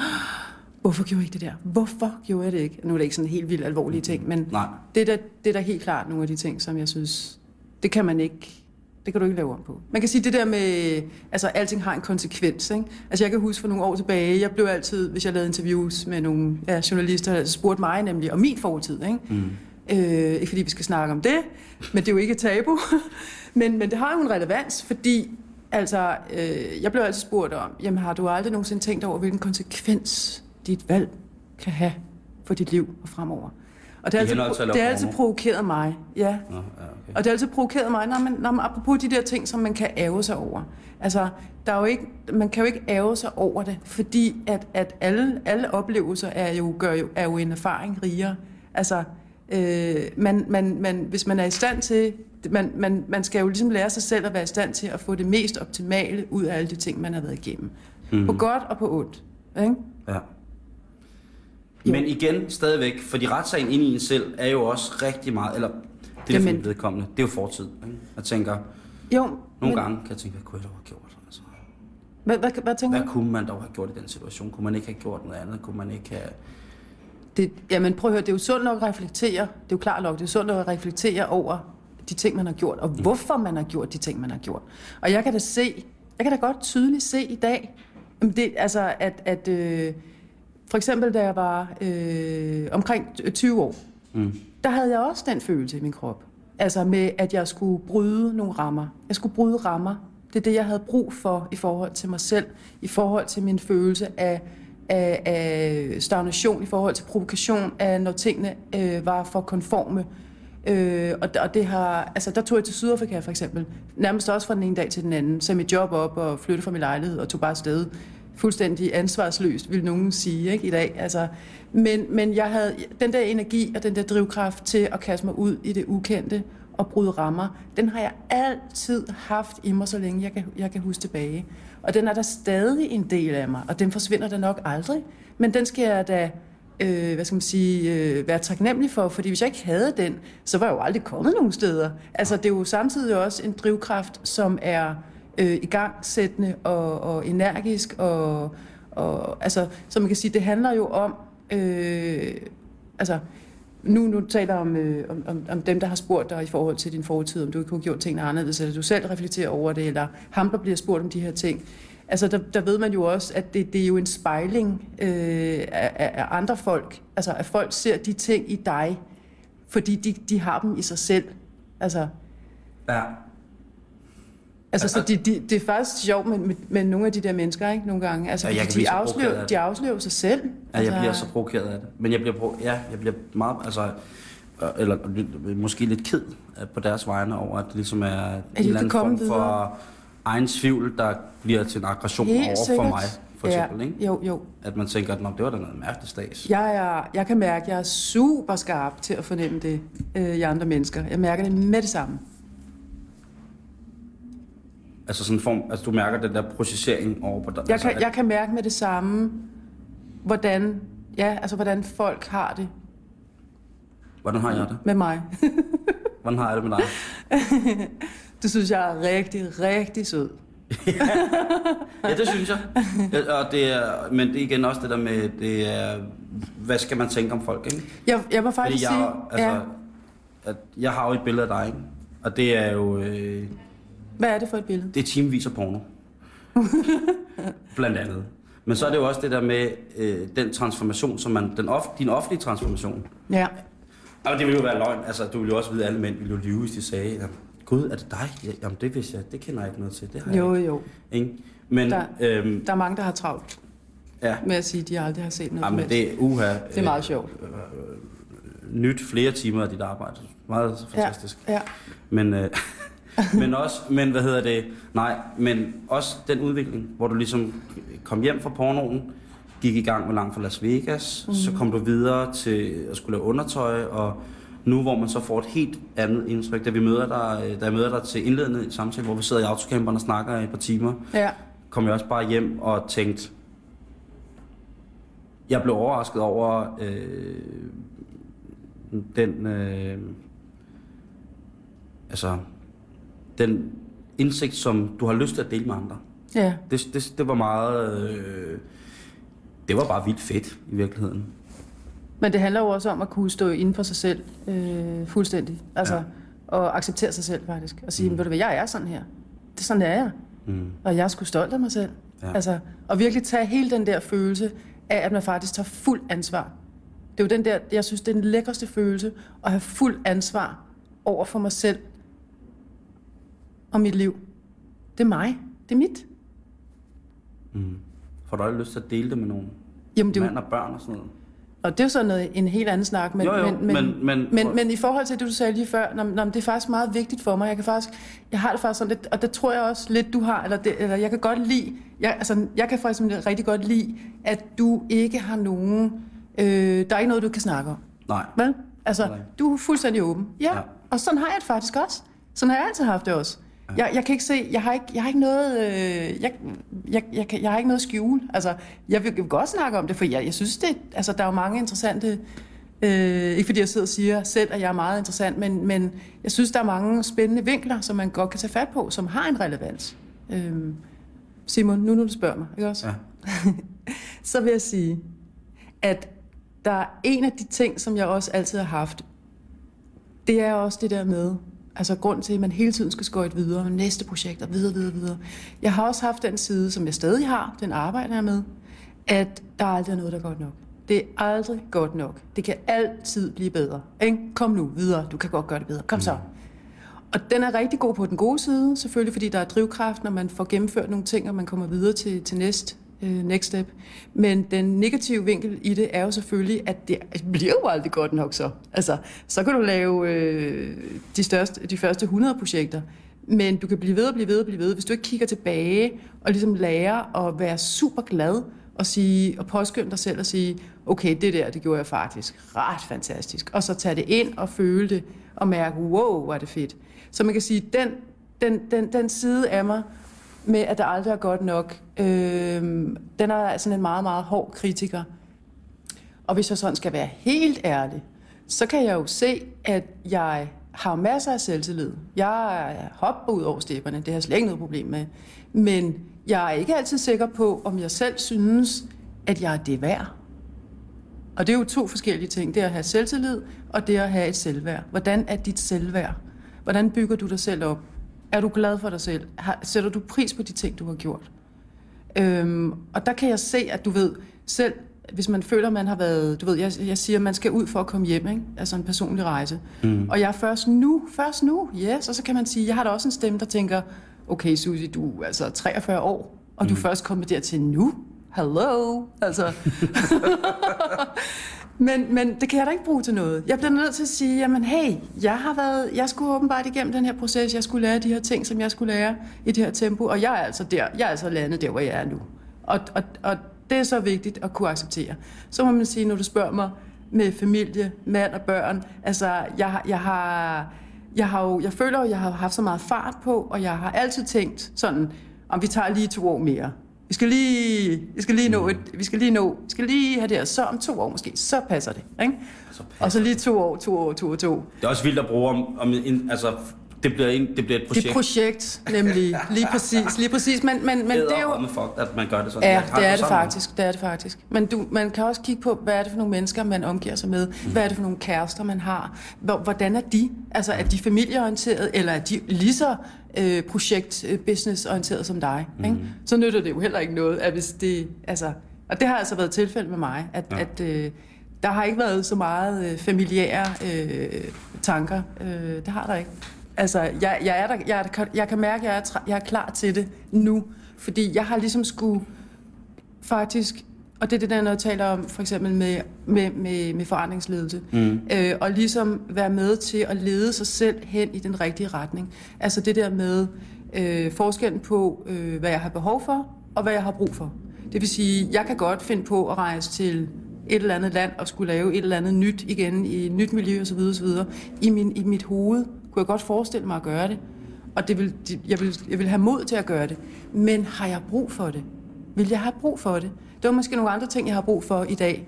Hvorfor gjorde jeg ikke det der? Hvorfor gjorde jeg det ikke? Nu er det ikke sådan helt vildt alvorlige ting, men
Nej.
det er, da, det er helt klart nogle af de ting, som jeg synes, Det kan man ikke det kan du ikke lave om på. Man kan sige det der med, altså alting har en konsekvens. Ikke? Altså jeg kan huske for nogle år tilbage, jeg blev altid, hvis jeg lavede interviews med nogle ja, journalister, der spurgte mig nemlig om min fortid. Ikke? Mm. Øh, ikke fordi vi skal snakke om det, men det er jo ikke et tabu. *laughs* men, men det har jo en relevans, fordi altså, øh, jeg blev altid spurgt om, jamen har du aldrig nogensinde tænkt over, hvilken konsekvens dit valg kan have for dit liv og fremover? Og det har altid, det har altid provokeret mig. Ja. Nå, ja okay. Og det har altid provokeret mig, når man, når man, apropos de der ting, som man kan æve sig over. Altså, der er jo ikke, man kan jo ikke æve sig over det, fordi at, at alle, alle oplevelser er jo, gør jo, er jo en erfaring rigere. Altså, øh, man, man, man, hvis man er i stand til, man, man, man skal jo ligesom lære sig selv at være i stand til at få det mest optimale ud af alle de ting, man har været igennem. Mm. På godt og på ondt. Ikke?
Ja. Men igen, stadigvæk, fordi retssagen inde i en selv er jo også rigtig meget, eller det er Jamen, vedkommende, det er jo fortid. Ikke? Jeg tænker, jo, nogle men, gange kan jeg tænke, hvad kunne jeg dog have gjort? Altså,
hvad, hvad, hvad, tænker
hvad kunne man dog have gjort i den situation? Kunne man ikke have gjort noget andet? Kunne man ikke have...
Det, jamen prøv at høre, det er jo sundt nok at reflektere, det er jo klart nok, det er sundt nok at reflektere over de ting, man har gjort, og mm. hvorfor man har gjort de ting, man har gjort. Og jeg kan da se, jeg kan da godt tydeligt se i dag, det, altså at, at øh, for eksempel, da jeg var øh, omkring 20 år, mm. der havde jeg også den følelse i min krop. Altså med, at jeg skulle bryde nogle rammer. Jeg skulle bryde rammer. Det er det, jeg havde brug for i forhold til mig selv, i forhold til min følelse af, af, af stagnation, i forhold til provokation, af når tingene øh, var for konforme. Øh, og, og det har, altså der tog jeg til Sydafrika for eksempel, nærmest også fra den ene dag til den anden, så mit job op og flyttede fra min lejlighed og tog bare afsted fuldstændig ansvarsløst, vil nogen sige ikke, i dag. Altså, men, men jeg havde den der energi og den der drivkraft til at kaste mig ud i det ukendte og bryde rammer, den har jeg altid haft i mig, så længe jeg kan, jeg kan huske tilbage. Og den er der stadig en del af mig, og den forsvinder der nok aldrig. Men den skal jeg da øh, hvad skal man sige, øh, være taknemmelig for, fordi hvis jeg ikke havde den, så var jeg jo aldrig kommet nogen steder. Altså det er jo samtidig også en drivkraft, som er øh, igangsættende og, og energisk. Og, og, altså, som man kan sige, det handler jo om... Øh, altså, nu, nu taler om, øh, om, om, om dem, der har spurgt dig i forhold til din fortid, om du ikke kunne have gjort tingene anderledes, eller du selv reflekterer over det, eller ham, der bliver spurgt om de her ting. Altså, der, der ved man jo også, at det, det er jo en spejling øh, af, af andre folk. Altså, at folk ser de ting i dig, fordi de, de har dem i sig selv. Altså,
ja.
Altså, så de, de, det er faktisk sjovt med, med, med nogle af de der mennesker, ikke? Nogle gange. Altså, ja, de, afslører, de afslører sig selv.
Ja, altså... jeg bliver så provokeret af det. Men jeg bliver, pro- ja, jeg bliver meget, altså, eller måske lidt ked på deres vegne over, at det ligesom er, er en eller anden form videre? Egen tvivl, der bliver til en aggression Helt over sikkert. for mig for eksempel, ja, ikke?
Jo, jo.
At man tænker, at det var da noget mærkeligt stads.
Jeg, er, jeg kan mærke, at jeg er super skarp til at fornemme det øh, i andre mennesker. Jeg mærker det med det samme.
Altså sådan en form, altså du mærker den der processering over på dig?
Jeg
altså,
kan, jeg kan mærke med det samme, hvordan, ja, altså hvordan folk har det.
Hvordan har jeg det?
Med mig. *laughs*
hvordan har jeg det med dig? *laughs*
du synes, jeg er rigtig, rigtig sød.
ja. *laughs* ja, det synes jeg. Ja, og det er, men det er igen også det der med, det er, hvad skal man tænke om folk, ikke?
Jeg, jeg må faktisk jeg, sige... Altså, ja.
at jeg har jo et billede af dig, ikke? Og det er jo... Øh,
hvad er det for et billede?
Det er timevis af porno. *laughs* Blandt andet. Men så er det jo også det der med øh, den transformation, som man, den off, din offentlige transformation.
Ja.
Og det vil jo være løgn. Altså, du vil jo også vide, at alle mænd vil jo lyve, hvis de sagde, at, Gud, er det dig? Ja, jamen, det vidste jeg. Det kender jeg ikke noget til. Det har
jo,
jeg
jo.
Ikke? Men,
der, øhm, der er mange, der har travlt ja. med at sige, at de aldrig har set noget.
Jamen, det uha.
Det er meget øh, sjovt. Øh,
øh, nyt flere timer af dit arbejde. Meget fantastisk.
Ja, ja.
Men, øh, *laughs* men også, men hvad hedder det, nej, men også den udvikling, hvor du ligesom kom hjem fra pornoen, gik i gang med langt fra Las Vegas, mm. så kom du videre til at skulle lave undertøj, og nu hvor man så får et helt andet indtryk, da vi møder dig, da jeg møder dig til indledende samtale, hvor vi sidder i autocamperen og snakker i et par timer,
ja.
kom jeg også bare hjem og tænkte, jeg blev overrasket over øh, den, øh, altså den indsigt, som du har lyst til at dele med andre.
Ja.
Det, det, det var meget... Øh, det var bare vildt fedt i virkeligheden.
Men det handler jo også om at kunne stå inden for sig selv øh, fuldstændig. Altså, og acceptere sig selv faktisk. Og sige, mm. ved du hvad, jeg er sådan her. Det er sådan, det er jeg.
Mm.
Og jeg er sgu stolt af mig selv.
Ja.
Altså, og virkelig tage hele den der følelse af, at man faktisk tager fuld ansvar. Det er jo den der, jeg synes, det er den lækreste følelse, at have fuld ansvar over for mig selv og mit liv. Det er mig. Det er mit.
Mm. Får du aldrig lyst til at dele det med nogen?
Jamen, det er jo,
Mand og børn og sådan noget?
Og det er jo sådan noget, en helt anden snak. Men,
Jo, jo,
men, men,
men- men-
men, men, i forhold til det, du sagde lige før, når, når, det er faktisk meget vigtigt for mig. Jeg, kan faktisk, jeg har det faktisk sådan lidt, og det tror jeg også lidt, du har, eller, det, eller jeg kan godt lide, jeg, altså, jeg kan faktisk rigtig godt lide, at du ikke har nogen, øh, der er ikke noget, du kan snakke om.
Nej.
Vel? Altså,
Nej.
du er fuldstændig åben. Ja,
Ja.
ja, og sådan har jeg det faktisk også. Sådan har jeg altid haft det også. Jeg, jeg kan ikke se, jeg har ikke, jeg har ikke noget, øh, jeg, jeg, jeg, jeg har ikke noget skjule. Altså, jeg vil, jeg vil godt snakke om det, for jeg, jeg synes det, altså der er jo mange interessante, øh, ikke fordi jeg sidder og siger selv, at jeg er meget interessant, men, men jeg synes, der er mange spændende vinkler, som man godt kan tage fat på, som har en relevans. Øh, Simon, nu når du spørger mig, ikke også?
Ja. *laughs*
så vil jeg sige, at der er en af de ting, som jeg også altid har haft, det er også det der med, altså grund til, at man hele tiden skal skøjte videre, med næste projekt og videre, videre, videre. Jeg har også haft den side, som jeg stadig har, den arbejder jeg med, at der aldrig er noget, der er godt nok. Det er aldrig godt nok. Det kan altid blive bedre. Ikke? Kom nu videre, du kan godt gøre det bedre. Kom så. Og den er rigtig god på den gode side, selvfølgelig, fordi der er drivkraft, når man får gennemført nogle ting, og man kommer videre til, til næste øh, next step. Men den negative vinkel i det er jo selvfølgelig, at det *laughs* bliver jo aldrig godt nok så. Altså, så kan du lave øh, de, største, de første 100 projekter, men du kan blive ved og blive ved og blive ved, hvis du ikke kigger tilbage og ligesom lærer at være super glad og, sige, og påskynde dig selv og sige, okay, det der, det gjorde jeg faktisk ret fantastisk. Og så tage det ind og føle det og mærke, wow, hvor er det fedt. Så man kan sige, den, den, den, den side af mig, med at det aldrig er godt nok, øh, den er sådan en meget, meget hård kritiker. Og hvis jeg sådan skal være helt ærlig, så kan jeg jo se, at jeg har masser af selvtillid. Jeg hopper ud over stepperne, det har jeg slet ikke noget problem med. Men jeg er ikke altid sikker på, om jeg selv synes, at jeg er det værd. Og det er jo to forskellige ting. Det er at have selvtillid, og det er at have et selvværd. Hvordan er dit selvværd? Hvordan bygger du dig selv op? Er du glad for dig selv? Har, sætter du pris på de ting, du har gjort? Øhm, og der kan jeg se, at du ved, selv hvis man føler, man har været, du ved, jeg, jeg siger, man skal ud for at komme hjem, ikke? altså en personlig rejse. Mm. Og jeg er først nu, først nu, yes, og så kan man sige, jeg har da også en stemme, der tænker, okay Susie, du er altså 43 år, og mm. du er først kommet dertil nu. Hello, altså. *laughs* *laughs* men, men det kan jeg da ikke bruge til noget. Jeg bliver nødt til at sige, jamen hey, jeg har været, jeg skulle åbenbart igennem den her proces, jeg skulle lære de her ting, som jeg skulle lære i det her tempo, og jeg er altså der, jeg er altså landet der, hvor jeg er nu. Og, og, og det er så vigtigt at kunne acceptere. Så må man sige, når du spørger mig med familie, mand og børn, altså jeg, jeg har, jeg har jo, jeg føler jo, jeg har haft så meget fart på, og jeg har altid tænkt sådan, om vi tager lige to år mere. Vi skal lige, vi skal lige nå, et, vi skal lige nå, vi skal lige have det her, så om to år måske, så passer det, ikke?
Så passer
Og så lige to år, to år, to år, to år.
Det er også vildt at bruge om, om en, altså, det bliver, en, det bliver et projekt.
Det er projekt, nemlig, lige præcis, lige præcis, men, men, men det er jo...
Fuck, at man gør det sådan.
Ja, det er det
sådan.
faktisk. Det er det faktisk. Men du, man kan også kigge på, hvad er det for nogle mennesker, man omgiver sig med? Hvad er det for nogle kærester, man har? Hvor- Hvordan er de? Altså, er de familieorienterede, eller er de lige så øh, projekt-business-orienterede som dig? Mm. Ikke? Så nytter det jo heller ikke noget, at hvis det... Altså, og det har altså været tilfældet med mig, at, ja. at øh, der har ikke været så meget øh, familiære øh, tanker. Øh, det har der ikke. Altså, jeg, jeg, er der, jeg, er jeg kan mærke, at jeg er, jeg er klar til det nu, fordi jeg har ligesom skulle faktisk, og det er det der, når jeg taler om for eksempel med, med, med, med forandringsledelse, mm. øh, og ligesom være med til at lede sig selv hen i den rigtige retning. Altså det der med øh, forskellen på, øh, hvad jeg har behov for, og hvad jeg har brug for. Det vil sige, jeg kan godt finde på at rejse til et eller andet land og skulle lave et eller andet nyt igen i et nyt miljø osv. osv. I, min, I mit hoved kunne jeg godt forestille mig at gøre det. Og det vil, jeg, vil, jeg vil have mod til at gøre det. Men har jeg brug for det? Vil jeg have brug for det? Det var måske nogle andre ting, jeg har brug for i dag.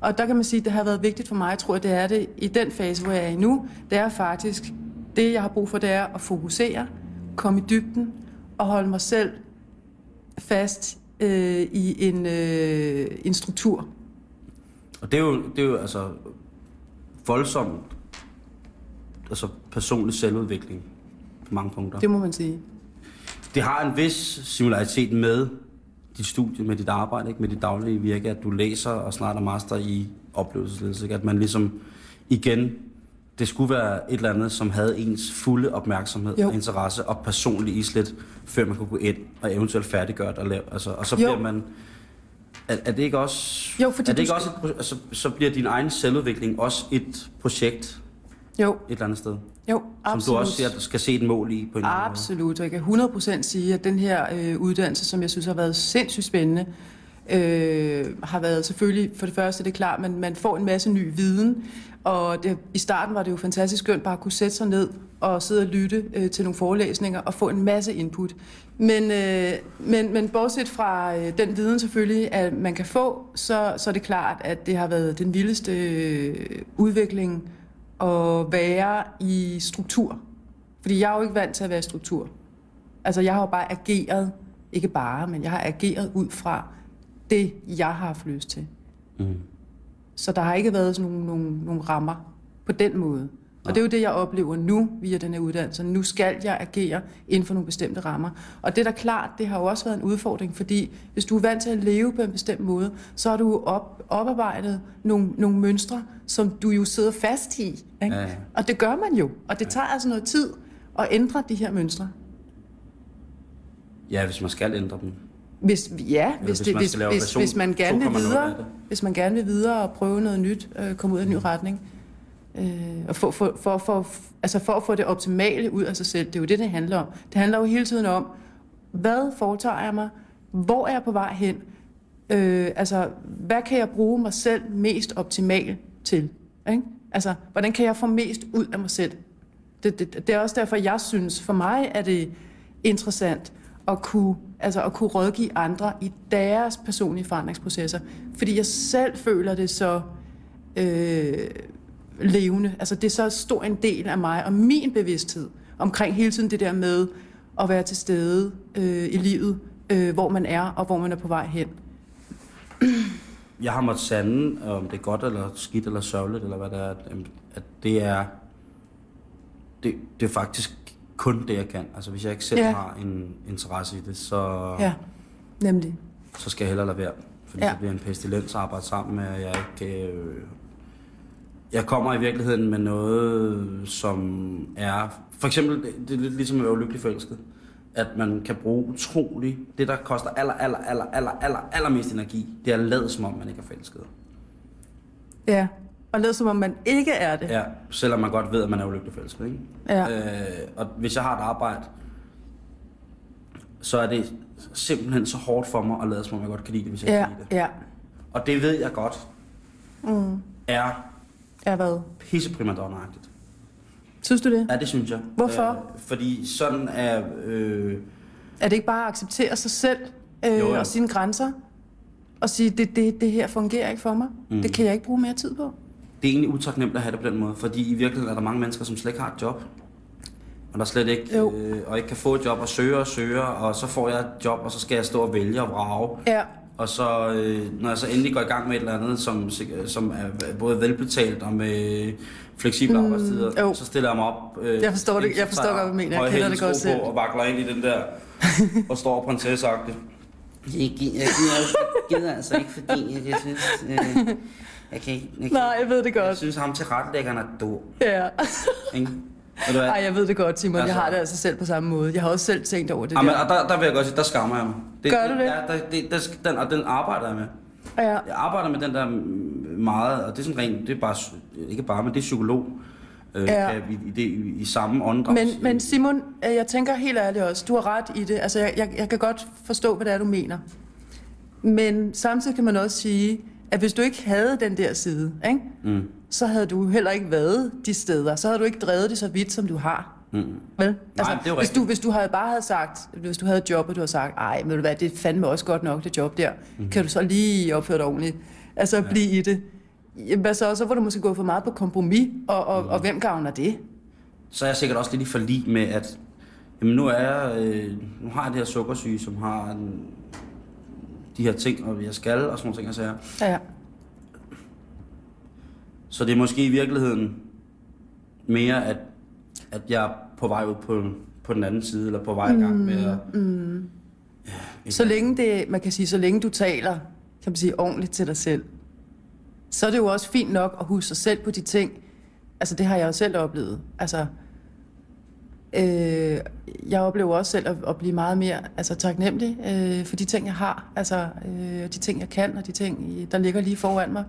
Og der kan man sige, at det har været vigtigt for mig, jeg tror, at det er det i den fase, hvor jeg er i nu. Det er faktisk, det jeg har brug for, det er at fokusere, komme i dybden og holde mig selv fast øh, i en, øh, en struktur.
Og det er jo, det er jo altså voldsomt altså personlig selvudvikling på mange punkter.
Det må man sige.
Det har en vis similaritet med dit studie, med dit arbejde, ikke? med dit daglige virke, at du læser og snart er master i oplevelsesledelse. Ikke? At man ligesom igen, det skulle være et eller andet, som havde ens fulde opmærksomhed
Jo.
og interesse og personlig islet, før man kunne gå ind og eventuelt færdiggøre det og lave. Altså, og så
Jo.
bliver man... Er, er det ikke også...
Jo, fordi
er det ikke
skal-
også et, altså, så bliver din egen selvudvikling også et projekt
Jo,
et eller andet sted,
jo, absolut.
som du også siger, skal se et mål i på en.
Absolut, og jeg kan 100% sige, at den her øh, uddannelse, som jeg synes har været sindssygt spændende, øh, har været selvfølgelig, for det første det er klart, man, man får en masse ny viden, og det, i starten var det jo fantastisk skønt bare at kunne sætte sig ned og sidde og lytte øh, til nogle forelæsninger og få en masse input. Men, øh, men, men bortset fra øh, den viden selvfølgelig, at man kan få, så, så er det klart, at det har været den vildeste øh, udvikling at være i struktur. Fordi jeg er jo ikke vant til at være i struktur. Altså, jeg har jo bare ageret, ikke bare, men jeg har ageret ud fra det, jeg har haft lyst til.
Mm.
Så der har ikke været sådan nogle, nogle, nogle rammer på den måde. Og det er jo det, jeg oplever nu via den her uddannelse. Nu skal jeg agere inden for nogle bestemte rammer. Og det er da klart, det har jo også været en udfordring, fordi hvis du er vant til at leve på en bestemt måde, så har du op, oparbejdet nogle, nogle mønstre, som du jo sidder fast i. Ikke?
Ja.
Og det gør man jo. Og det tager altså noget tid at ændre de her mønstre.
Ja, hvis man skal ændre dem.
Hvis, ja, hvis,
hvis
det,
man
hvis, hvis, hvis man gerne vil
2.0 af
videre, hvis man gerne vil videre og prøve noget nyt, øh, komme ud af en ny retning, øh, og for, for, for, for, altså for at få det optimale ud af sig selv, det er jo det, det handler om. Det handler jo hele tiden om, hvad foretager jeg mig, hvor er jeg på vej hen, øh, altså hvad kan jeg bruge mig selv mest optimalt til, ikke? altså hvordan kan jeg få mest ud af mig selv. Det, det, det er også derfor, jeg synes, for mig er det interessant at kunne, altså at kunne rådgive andre i deres personlige forandringsprocesser. Fordi jeg selv føler det så øh, levende. Altså det er så stor en del af mig og min bevidsthed omkring hele tiden det der med at være til stede øh, i livet, øh, hvor man er og hvor man er på vej hen.
Jeg har måttet sande, om det er godt eller skidt eller sørgeligt, eller hvad det er, at, at det er, det, det er faktisk kun det, jeg kan. Altså hvis jeg ikke selv
Ja.
har en interesse i det, så,
Ja, nemlig.
så skal jeg hellere lade være. Fordi
Ja.
det bliver en pestilens at arbejde sammen med, og jeg ikke... Øh, jeg kommer i virkeligheden med noget, som er... For eksempel, det, er lidt ligesom at være ulykkelig forelsket. At man kan bruge utrolig... Det, der koster aller, aller, aller, aller, aller, aller mest energi, det er at lade som om, man ikke er forelsket.
Ja, og lad som om man ikke er det.
Ja, selvom man godt ved, at man er ulykkelig forelsket, ikke?
Ja.
Øh, og hvis jeg har et arbejde, så er det simpelthen så hårdt for mig at lade som om, jeg godt kan lide det, hvis jeg
Ja,
kan lide det.
ja.
Og det ved jeg godt
Mm.
er
Ja, hvad?
pisse primadonna-agtigt.
Synes du det?
Ja, det synes jeg.
Hvorfor?
Øh, fordi sådan er... Øh,
Er det ikke bare at acceptere sig selv øh,
Jo, jo.
og sine grænser? Og sige, det, det, det her fungerer ikke for mig. Mm.
Mm.
Det kan jeg ikke bruge mere tid på.
det er egentlig utaknemmeligt at have det på den måde, fordi i virkeligheden er der mange mennesker, som slet ikke har et job. Og der slet ikke,
Jo.
øh, og ikke kan få et job, og søger og søger, og så får jeg et job, og så skal jeg stå og vælge og vrage.
Ja,
Og så, øh, når jeg så endelig går i gang med et eller andet, som, som er både velbetalt og med fleksible mm, arbejdstider,
jo.
så stiller jeg mig op. Øh,
Jeg forstår det- jeg forstår godt, hvad du mener. Jeg kender det godt selv.
På, og vakler ind i den der, *laughs* og står prinsesseagtigt.
Jeg gider, jeg gider, jeg gider altså ikke, fordi jeg, jeg synes... Øh, jeg kan ikke... Jeg, kan,
nej, jeg ved det
Jeg
godt.
synes, ham til retlæggeren er dum.
Ja.
Ikke?
Ej, jeg ved det godt, Simon. Jeg
Altså-
har det altså selv på samme måde. Jeg har også selv tænkt over det
Jamen,
der.
og der, der vil jeg godt sige, der skammer jeg mig.
Gør du det?
Ja, der, det, der, den, og den arbejder jeg med.
Ja.
Jeg arbejder med den der meget, og det er sådan rent, det er bare, ikke bare, men det er psykolog. Øh,
Ja.
kan, i, i, det, i, i samme åndedrag.
Men, men Simon, øh, jeg tænker helt ærligt også, du har ret i det. Altså, jeg, jeg, jeg kan godt forstå, hvad det er, du mener. Men samtidig kan man også sige, at hvis du ikke havde den der side, ikke?
Mm,
så havde du heller ikke været de steder. Så havde du ikke drevet det så vidt, som du har.
mm.
Vel? Altså,
det er jo
hvis, du, hvis du havde bare havde sagt, hvis du havde et job, og du havde sagt, ej, du hvad, det er fandme også godt nok, det job der. Mm. Kan du så lige opføre dig ordentligt? Altså, ja. blive i det. Jamen, så? Så var du måske gå for meget på kompromis, og, og,
Mhm.
og hvem gavner det?
Så er jeg sikkert også lidt i forlig med, at jamen, nu, er jeg, øh, nu har jeg det her sukkersyge, som har en, de her ting, og jeg skal, og sådan nogle ting, jeg siger.
Ja,
Så det er måske i virkeligheden mere, at at jeg er på vej ud på, på den anden side, eller på vej i gang med at...
Mm. Så længe det, man kan sige, så længe du taler, kan man sige, ordentligt til dig selv, så er det jo også fint nok at huske sig selv på de ting. Altså, det har jeg jo selv oplevet. Altså, øh, jeg oplever også selv at, at blive meget mere altså, taknemmelig øh, for de ting, jeg har. Altså, øh, de ting, jeg kan, og de ting, der ligger lige foran mig,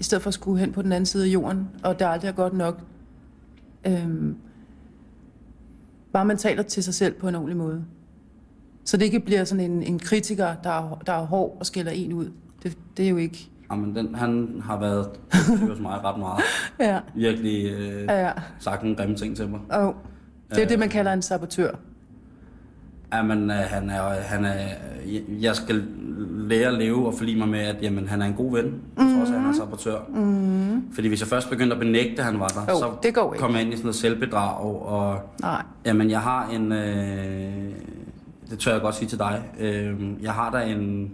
i stedet for at skulle hen på den anden side af jorden, og det aldrig er godt nok. Øh, bare man taler til sig selv på en ordentlig måde. Så det ikke bliver sådan en, en kritiker, der er, der er hård og skælder en ud. Det, det er jo ikke...
Jamen, den, han har været hos mig ret meget. *laughs*
Ja,
Virkelig øh,
ja,
sagt nogle grimme ting til mig.
og det er det, man kalder en sabotør.
Jamen, øh, han er, han er, jeg- skal lære at leve og forlige mig med, at jamen, han er en god ven, på trods at han er sabotør. Mm. Fordi hvis jeg først begyndte at benægte, at han var der,
Jo,
så
det går ikke.
kom jeg ind i sådan noget selvbedrag, og
Nej.
jamen, jeg har en, øh, det tør jeg godt sige til dig, øh, jeg har da en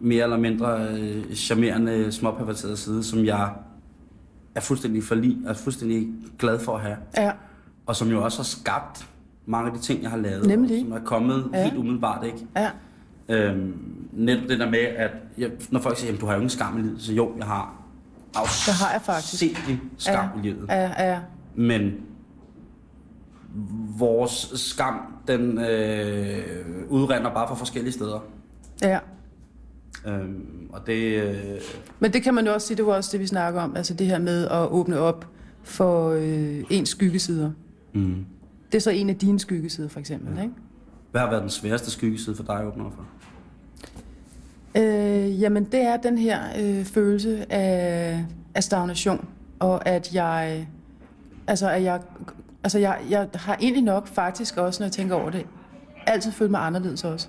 mere eller mindre øh, charmerende, småperverteret side, som jeg er fuldstændig, forlig, er fuldstændig glad for at have
Ja,
og som jo også har skabt mange af de ting, jeg har lavet.
Nemlig.
Som er kommet
Ja.
helt umiddelbart, ikke?
ja,
Øhm, netop det der med, at jeg, når folk siger, at du har jo ingen skam i livet, så jo, jeg har
Det har jeg faktisk.
afsindig skam
Ja.
i livet.
ja, ja.
Men vores skam, den øh, udrender bare fra forskellige steder.
ja.
Øhm, og det... Øh,
Men det kan man jo også sige, det var også det, vi snakker om. Altså det her med at åbne op for øh, ens skyggesider.
mm.
Det er så en af dine skyggesider, for eksempel, ikke?
Hvad har været den sværeste skyggeside for dig at åbne op for?
Øh, jamen, det er den her øh, følelse af, af stagnation, og at jeg, altså, at jeg, altså jeg, jeg har egentlig nok faktisk også, når jeg tænker over det, altid følt mig anderledes også.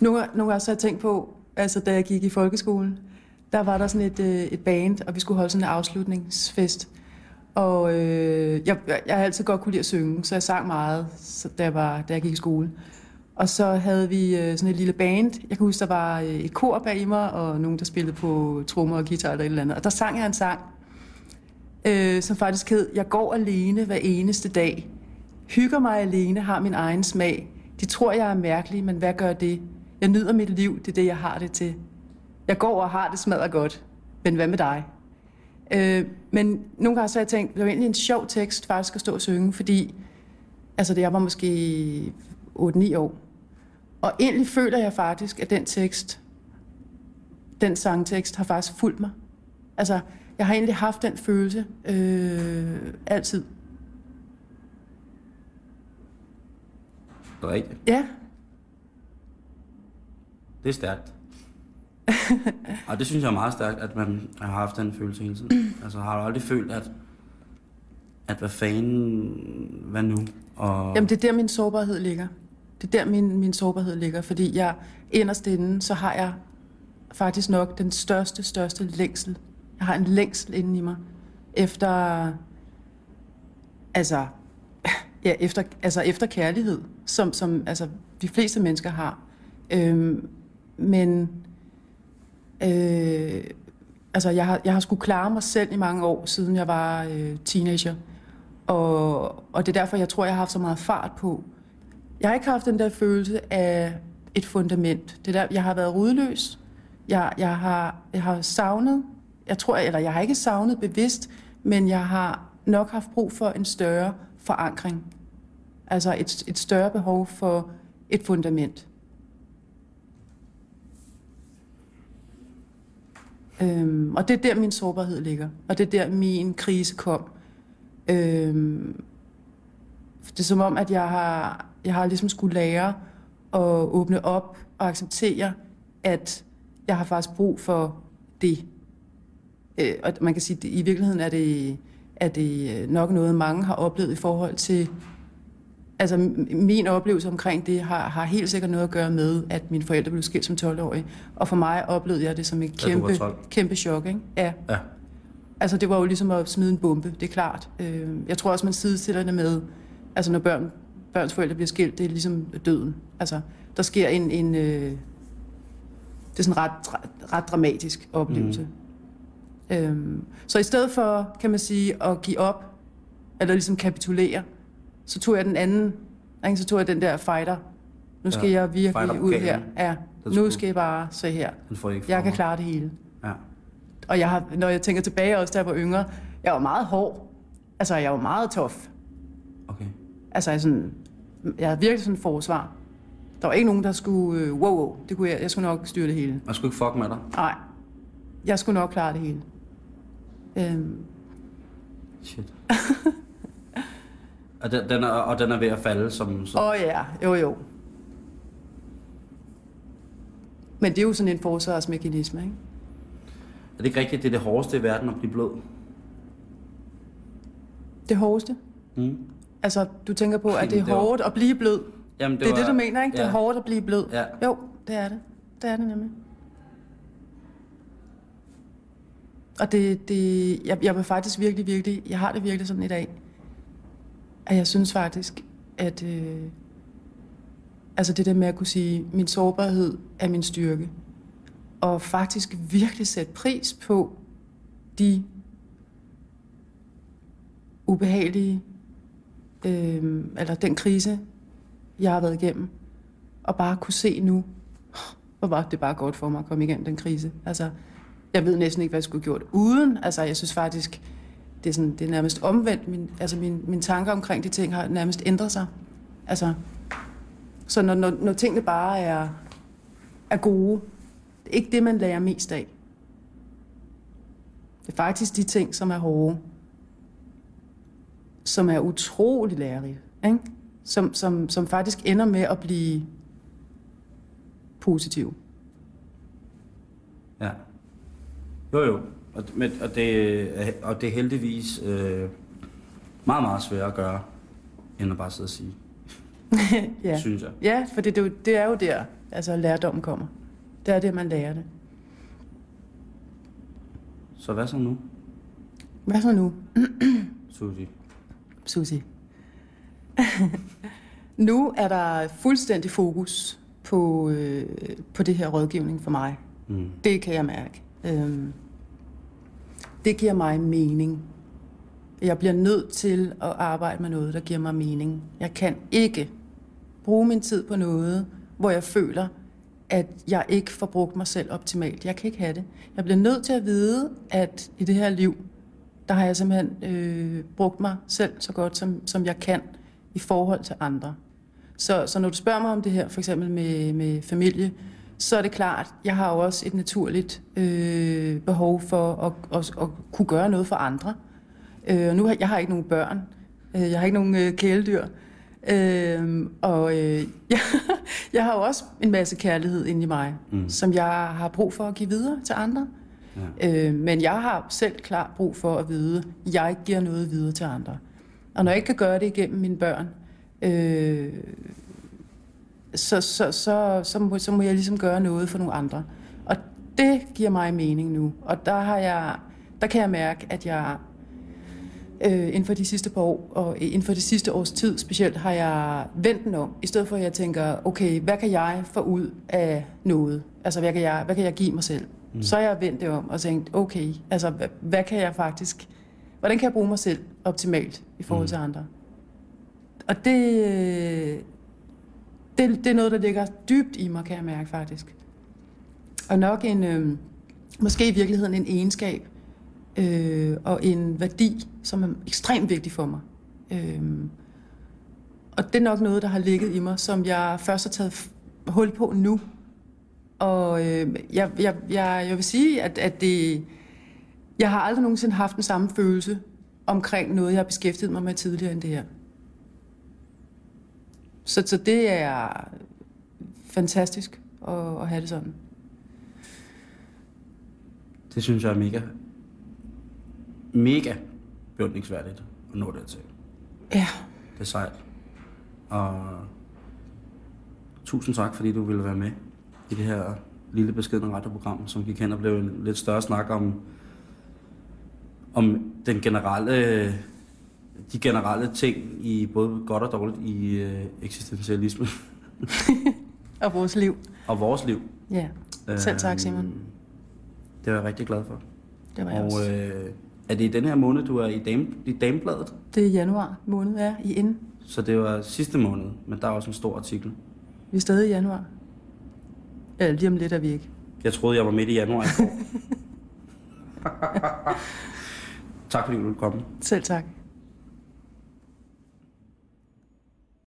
Nogle, nogle gange så har jeg tænkt på, altså da jeg gik i folkeskolen, der var der sådan et, øh, et band, og vi skulle holde sådan en afslutningsfest. Og øh, jeg, jeg har altid godt kunne lide at synge, så jeg sang meget, så, da, jeg var, da jeg gik i skole. Og så havde vi øh, sådan et lille band. Jeg kan huske, der var øh, et kor bag i mig, og nogen, der spillede på trommer og guitar eller et eller andet. Og der sang jeg en sang, øh, som faktisk hed, Jeg går alene hver eneste dag. Hygger mig alene, har min egen smag. De tror, jeg er mærkelig, men hvad gør det? Jeg nyder mit liv, det er det, jeg har det til. Jeg går og har det smadret godt, men hvad med dig? Øh, men nogle gange så har jeg tænkt, det var egentlig en sjov tekst faktisk at stå og synge, fordi altså, det jeg var måske 8-9 år. Og egentlig føler jeg faktisk, at den tekst, den sangtekst, har faktisk fulgt mig. Altså, jeg har egentlig haft den følelse øh, altid.
Rigtigt.
Ja,
Det er stærkt. *laughs* og det synes jeg er meget stærkt, at man har haft den følelse hele tiden. *clears throat* altså har du aldrig følt, at, at hvad fanden, hvad nu? Og,
Jamen, det er der, min sårbarhed ligger. Det er der, min, min sårbarhed ligger, fordi jeg inderst inde, så har jeg faktisk nok den største, største længsel. Jeg har en længsel inden i mig efter, altså, *clears throat* ja, efter, altså efter kærlighed, som, som altså, de fleste mennesker har. Øhm, men øh, altså, jeg har, jeg har skulle klare mig selv i mange år, siden jeg var øh, teenager. Og, og det er derfor, jeg tror, jeg har haft så meget fart på. Jeg har ikke haft den der følelse af et fundament. Det der, jeg har været rodløs. Jeg, jeg, har, jeg har savnet, jeg tror, eller jeg har ikke savnet bevidst, men jeg har nok haft brug for en større forankring. Altså et, et større behov for et fundament. Øhm, og det er der, min sårbarhed ligger. Og det er der, min krise kom. Øhm, det er som om, at jeg har, jeg har ligesom skulle lære at åbne op og acceptere, at jeg har faktisk brug for det. Øh, og man kan sige, at i virkeligheden er det, er det nok noget, mange har oplevet i forhold til... Altså, min oplevelse omkring det har, har helt sikkert noget at gøre med, at mine forældre blev skilt som 12-årig. Og for mig oplevede jeg det som et kæmpe,
12.
kæmpe chok. Ikke? Ja.
Ja.
Altså, det var jo ligesom at smide en bombe, det er klart. Øh, Jeg tror også, man sidestiller det med, altså når børn, børns forældre bliver skilt, det er ligesom døden. Altså, der sker en, en øh, det er sådan en ret, ret, ret dramatisk oplevelse. Mm. Øhm, så i stedet for, kan man sige, at give op, eller ligesom kapitulere. Så tog jeg den anden, ikke? så tog jeg den der fighter. Nu skal
Ja,
jeg virkelig ud her. Ja, nu skal jeg bare se her. Jeg kan klare det hele.
Ja.
Og jeg har, når jeg tænker tilbage også, da jeg var yngre, jeg var meget hård. Altså, jeg var meget tof.
Okay.
Altså, jeg, sådan, jeg havde virkelig sådan en forsvar. Der var ikke nogen, der skulle, øh, wow, wow, det kunne jeg, jeg skulle nok styre det hele.
Man skulle ikke fuck med dig.
Nej, jeg skulle nok klare det hele. Øhm,
Shit. *laughs* og, den, den er, og den er ved at falde som...
Åh oh, ja, jo jo. Men det er jo sådan en forsvarsmekanisme, ikke?
Er det ikke rigtigt, det er det hårdeste i verden at blive blød?
Det hårdeste.
Mm.
Altså, du tænker på, at det er
Det var-
hårdt at blive blød.
Jamen,
Det, det er
var-
det, du mener, ikke? Det er
ja.
hårdt at blive blød.
Ja.
Jo, det er det. Det er det nemlig. Og det, det jeg, jeg vil faktisk virkelig, virkelig, jeg har det virkelig sådan i dag, at jeg synes faktisk, at øh, altså det der med at kunne sige, min sårbarhed er min styrke, og faktisk virkelig sætte pris på de ubehagelige, øh, eller den krise, jeg har været igennem, og bare kunne se nu, hvor var det bare godt for mig at komme igennem den krise. Altså, jeg ved næsten ikke, hvad jeg skulle have gjort uden. Altså, jeg synes faktisk, det er, sådan, det er nærmest omvendt. Min, altså, min, mine tanker omkring de ting har nærmest ændret sig. Altså, så når, når, når tingene bare er, er gode, det er ikke det, man lærer mest af. Det er faktisk de ting, som er hårde, som er utrolig lærerige, ikke? Som, som, som faktisk ender med at blive positive.
Ja. Jo, jo. Og, men, og, det, er- og det er heldigvis øh, meget, meget svært at gøre, end at bare sidde og sige, *laughs*
ja.
synes jeg.
ja, for det, det, er jo- det er jo der, altså lærdommen kommer. Det er det, man lærer det.
Så hvad så nu,
Hvad så nu,
Susie?
Susie? *laughs* nu er der fuldstændig fokus på, øh, på det her rådgivning for mig.
Mm.
Det kan jeg mærke. Øhm, det giver mig mening. Jeg bliver nødt til at arbejde med noget, der giver mig mening. Jeg kan ikke bruge min tid på noget, hvor jeg føler, at jeg ikke får brugt mig selv optimalt. Jeg kan ikke have det. Jeg bliver nødt til at vide, at i det her liv, der har jeg simpelthen øh, brugt mig selv så godt, som, som jeg kan i forhold til andre. Så, så når du spørger mig om det her, for eksempel med, med familie, så er det klart, jeg har jo også et naturligt øh, behov for at, at, at kunne gøre noget for andre. Øh, og nu har jeg har ikke nogen børn, øh, jeg har ikke nogen øh, kæledyr, øh, og øh, jeg, *laughs* jeg har jo også en masse kærlighed inde i mig, mm. som jeg har brug for at give videre til andre. Ja. Øh, men jeg har selv klart brug for at vide, at jeg ikke giver noget videre til andre. Og når jeg ikke kan gøre det igennem mine børn, øh, så, så, så, så, må, så må jeg ligesom gøre noget for nogle andre. Og det giver mig mening nu. Og der, har jeg, der kan jeg mærke, at jeg øh, inden for de sidste par år, og inden for det sidste års tid specielt, har jeg vendt den om. I stedet for at jeg tænker, okay, hvad kan jeg få ud af noget? Altså, hvad kan jeg, hvad kan jeg give mig selv? Mm. Så har jeg vendt det om og tænkt, okay, altså, hvad, hvad kan jeg faktisk, hvordan kan jeg bruge mig selv optimalt i forhold mm. til andre? Og det, øh, det, det er noget, der ligger dybt i mig, kan jeg mærke faktisk. Og nok en, øh, måske i virkeligheden en egenskab øh, og en værdi, som er ekstremt vigtig for mig. Øh, og det er nok noget, der har ligget i mig, som jeg først har taget hul på nu. Og øh, jeg, jeg, jeg, jeg vil sige, at, at det, jeg har aldrig nogensinde haft den samme følelse omkring noget, jeg har beskæftiget mig med tidligere end det her. Så, så det er fantastisk at, at have det sådan.
Det synes jeg er mega, mega beundringsværdigt at nå dertil.
Ja,
Det er sejt. Og tusind tak, fordi du ville være med i det her lille beskedne radioprogram, som gik hen og blev en lidt større snak om, om den generelle, de generelle ting i både godt og dårligt i øh, eksistentialisme *laughs*
og vores liv.
og vores liv.
Ja, selv tak Simon.
Øhm, Det var jeg rigtig glad for.
Det var jeg
Og
også.
øh, Er det i den her måned, du er i, dame, i damebladet?
Det er januar måned, ja, i inden.
Så det var sidste måned, men der er også en stor artikel.
Vi er stadig i januar. Ja, lige om lidt er vi ikke.
Jeg troede, jeg var midt i januar i går. *laughs* tak fordi du ville komme.
Selv tak.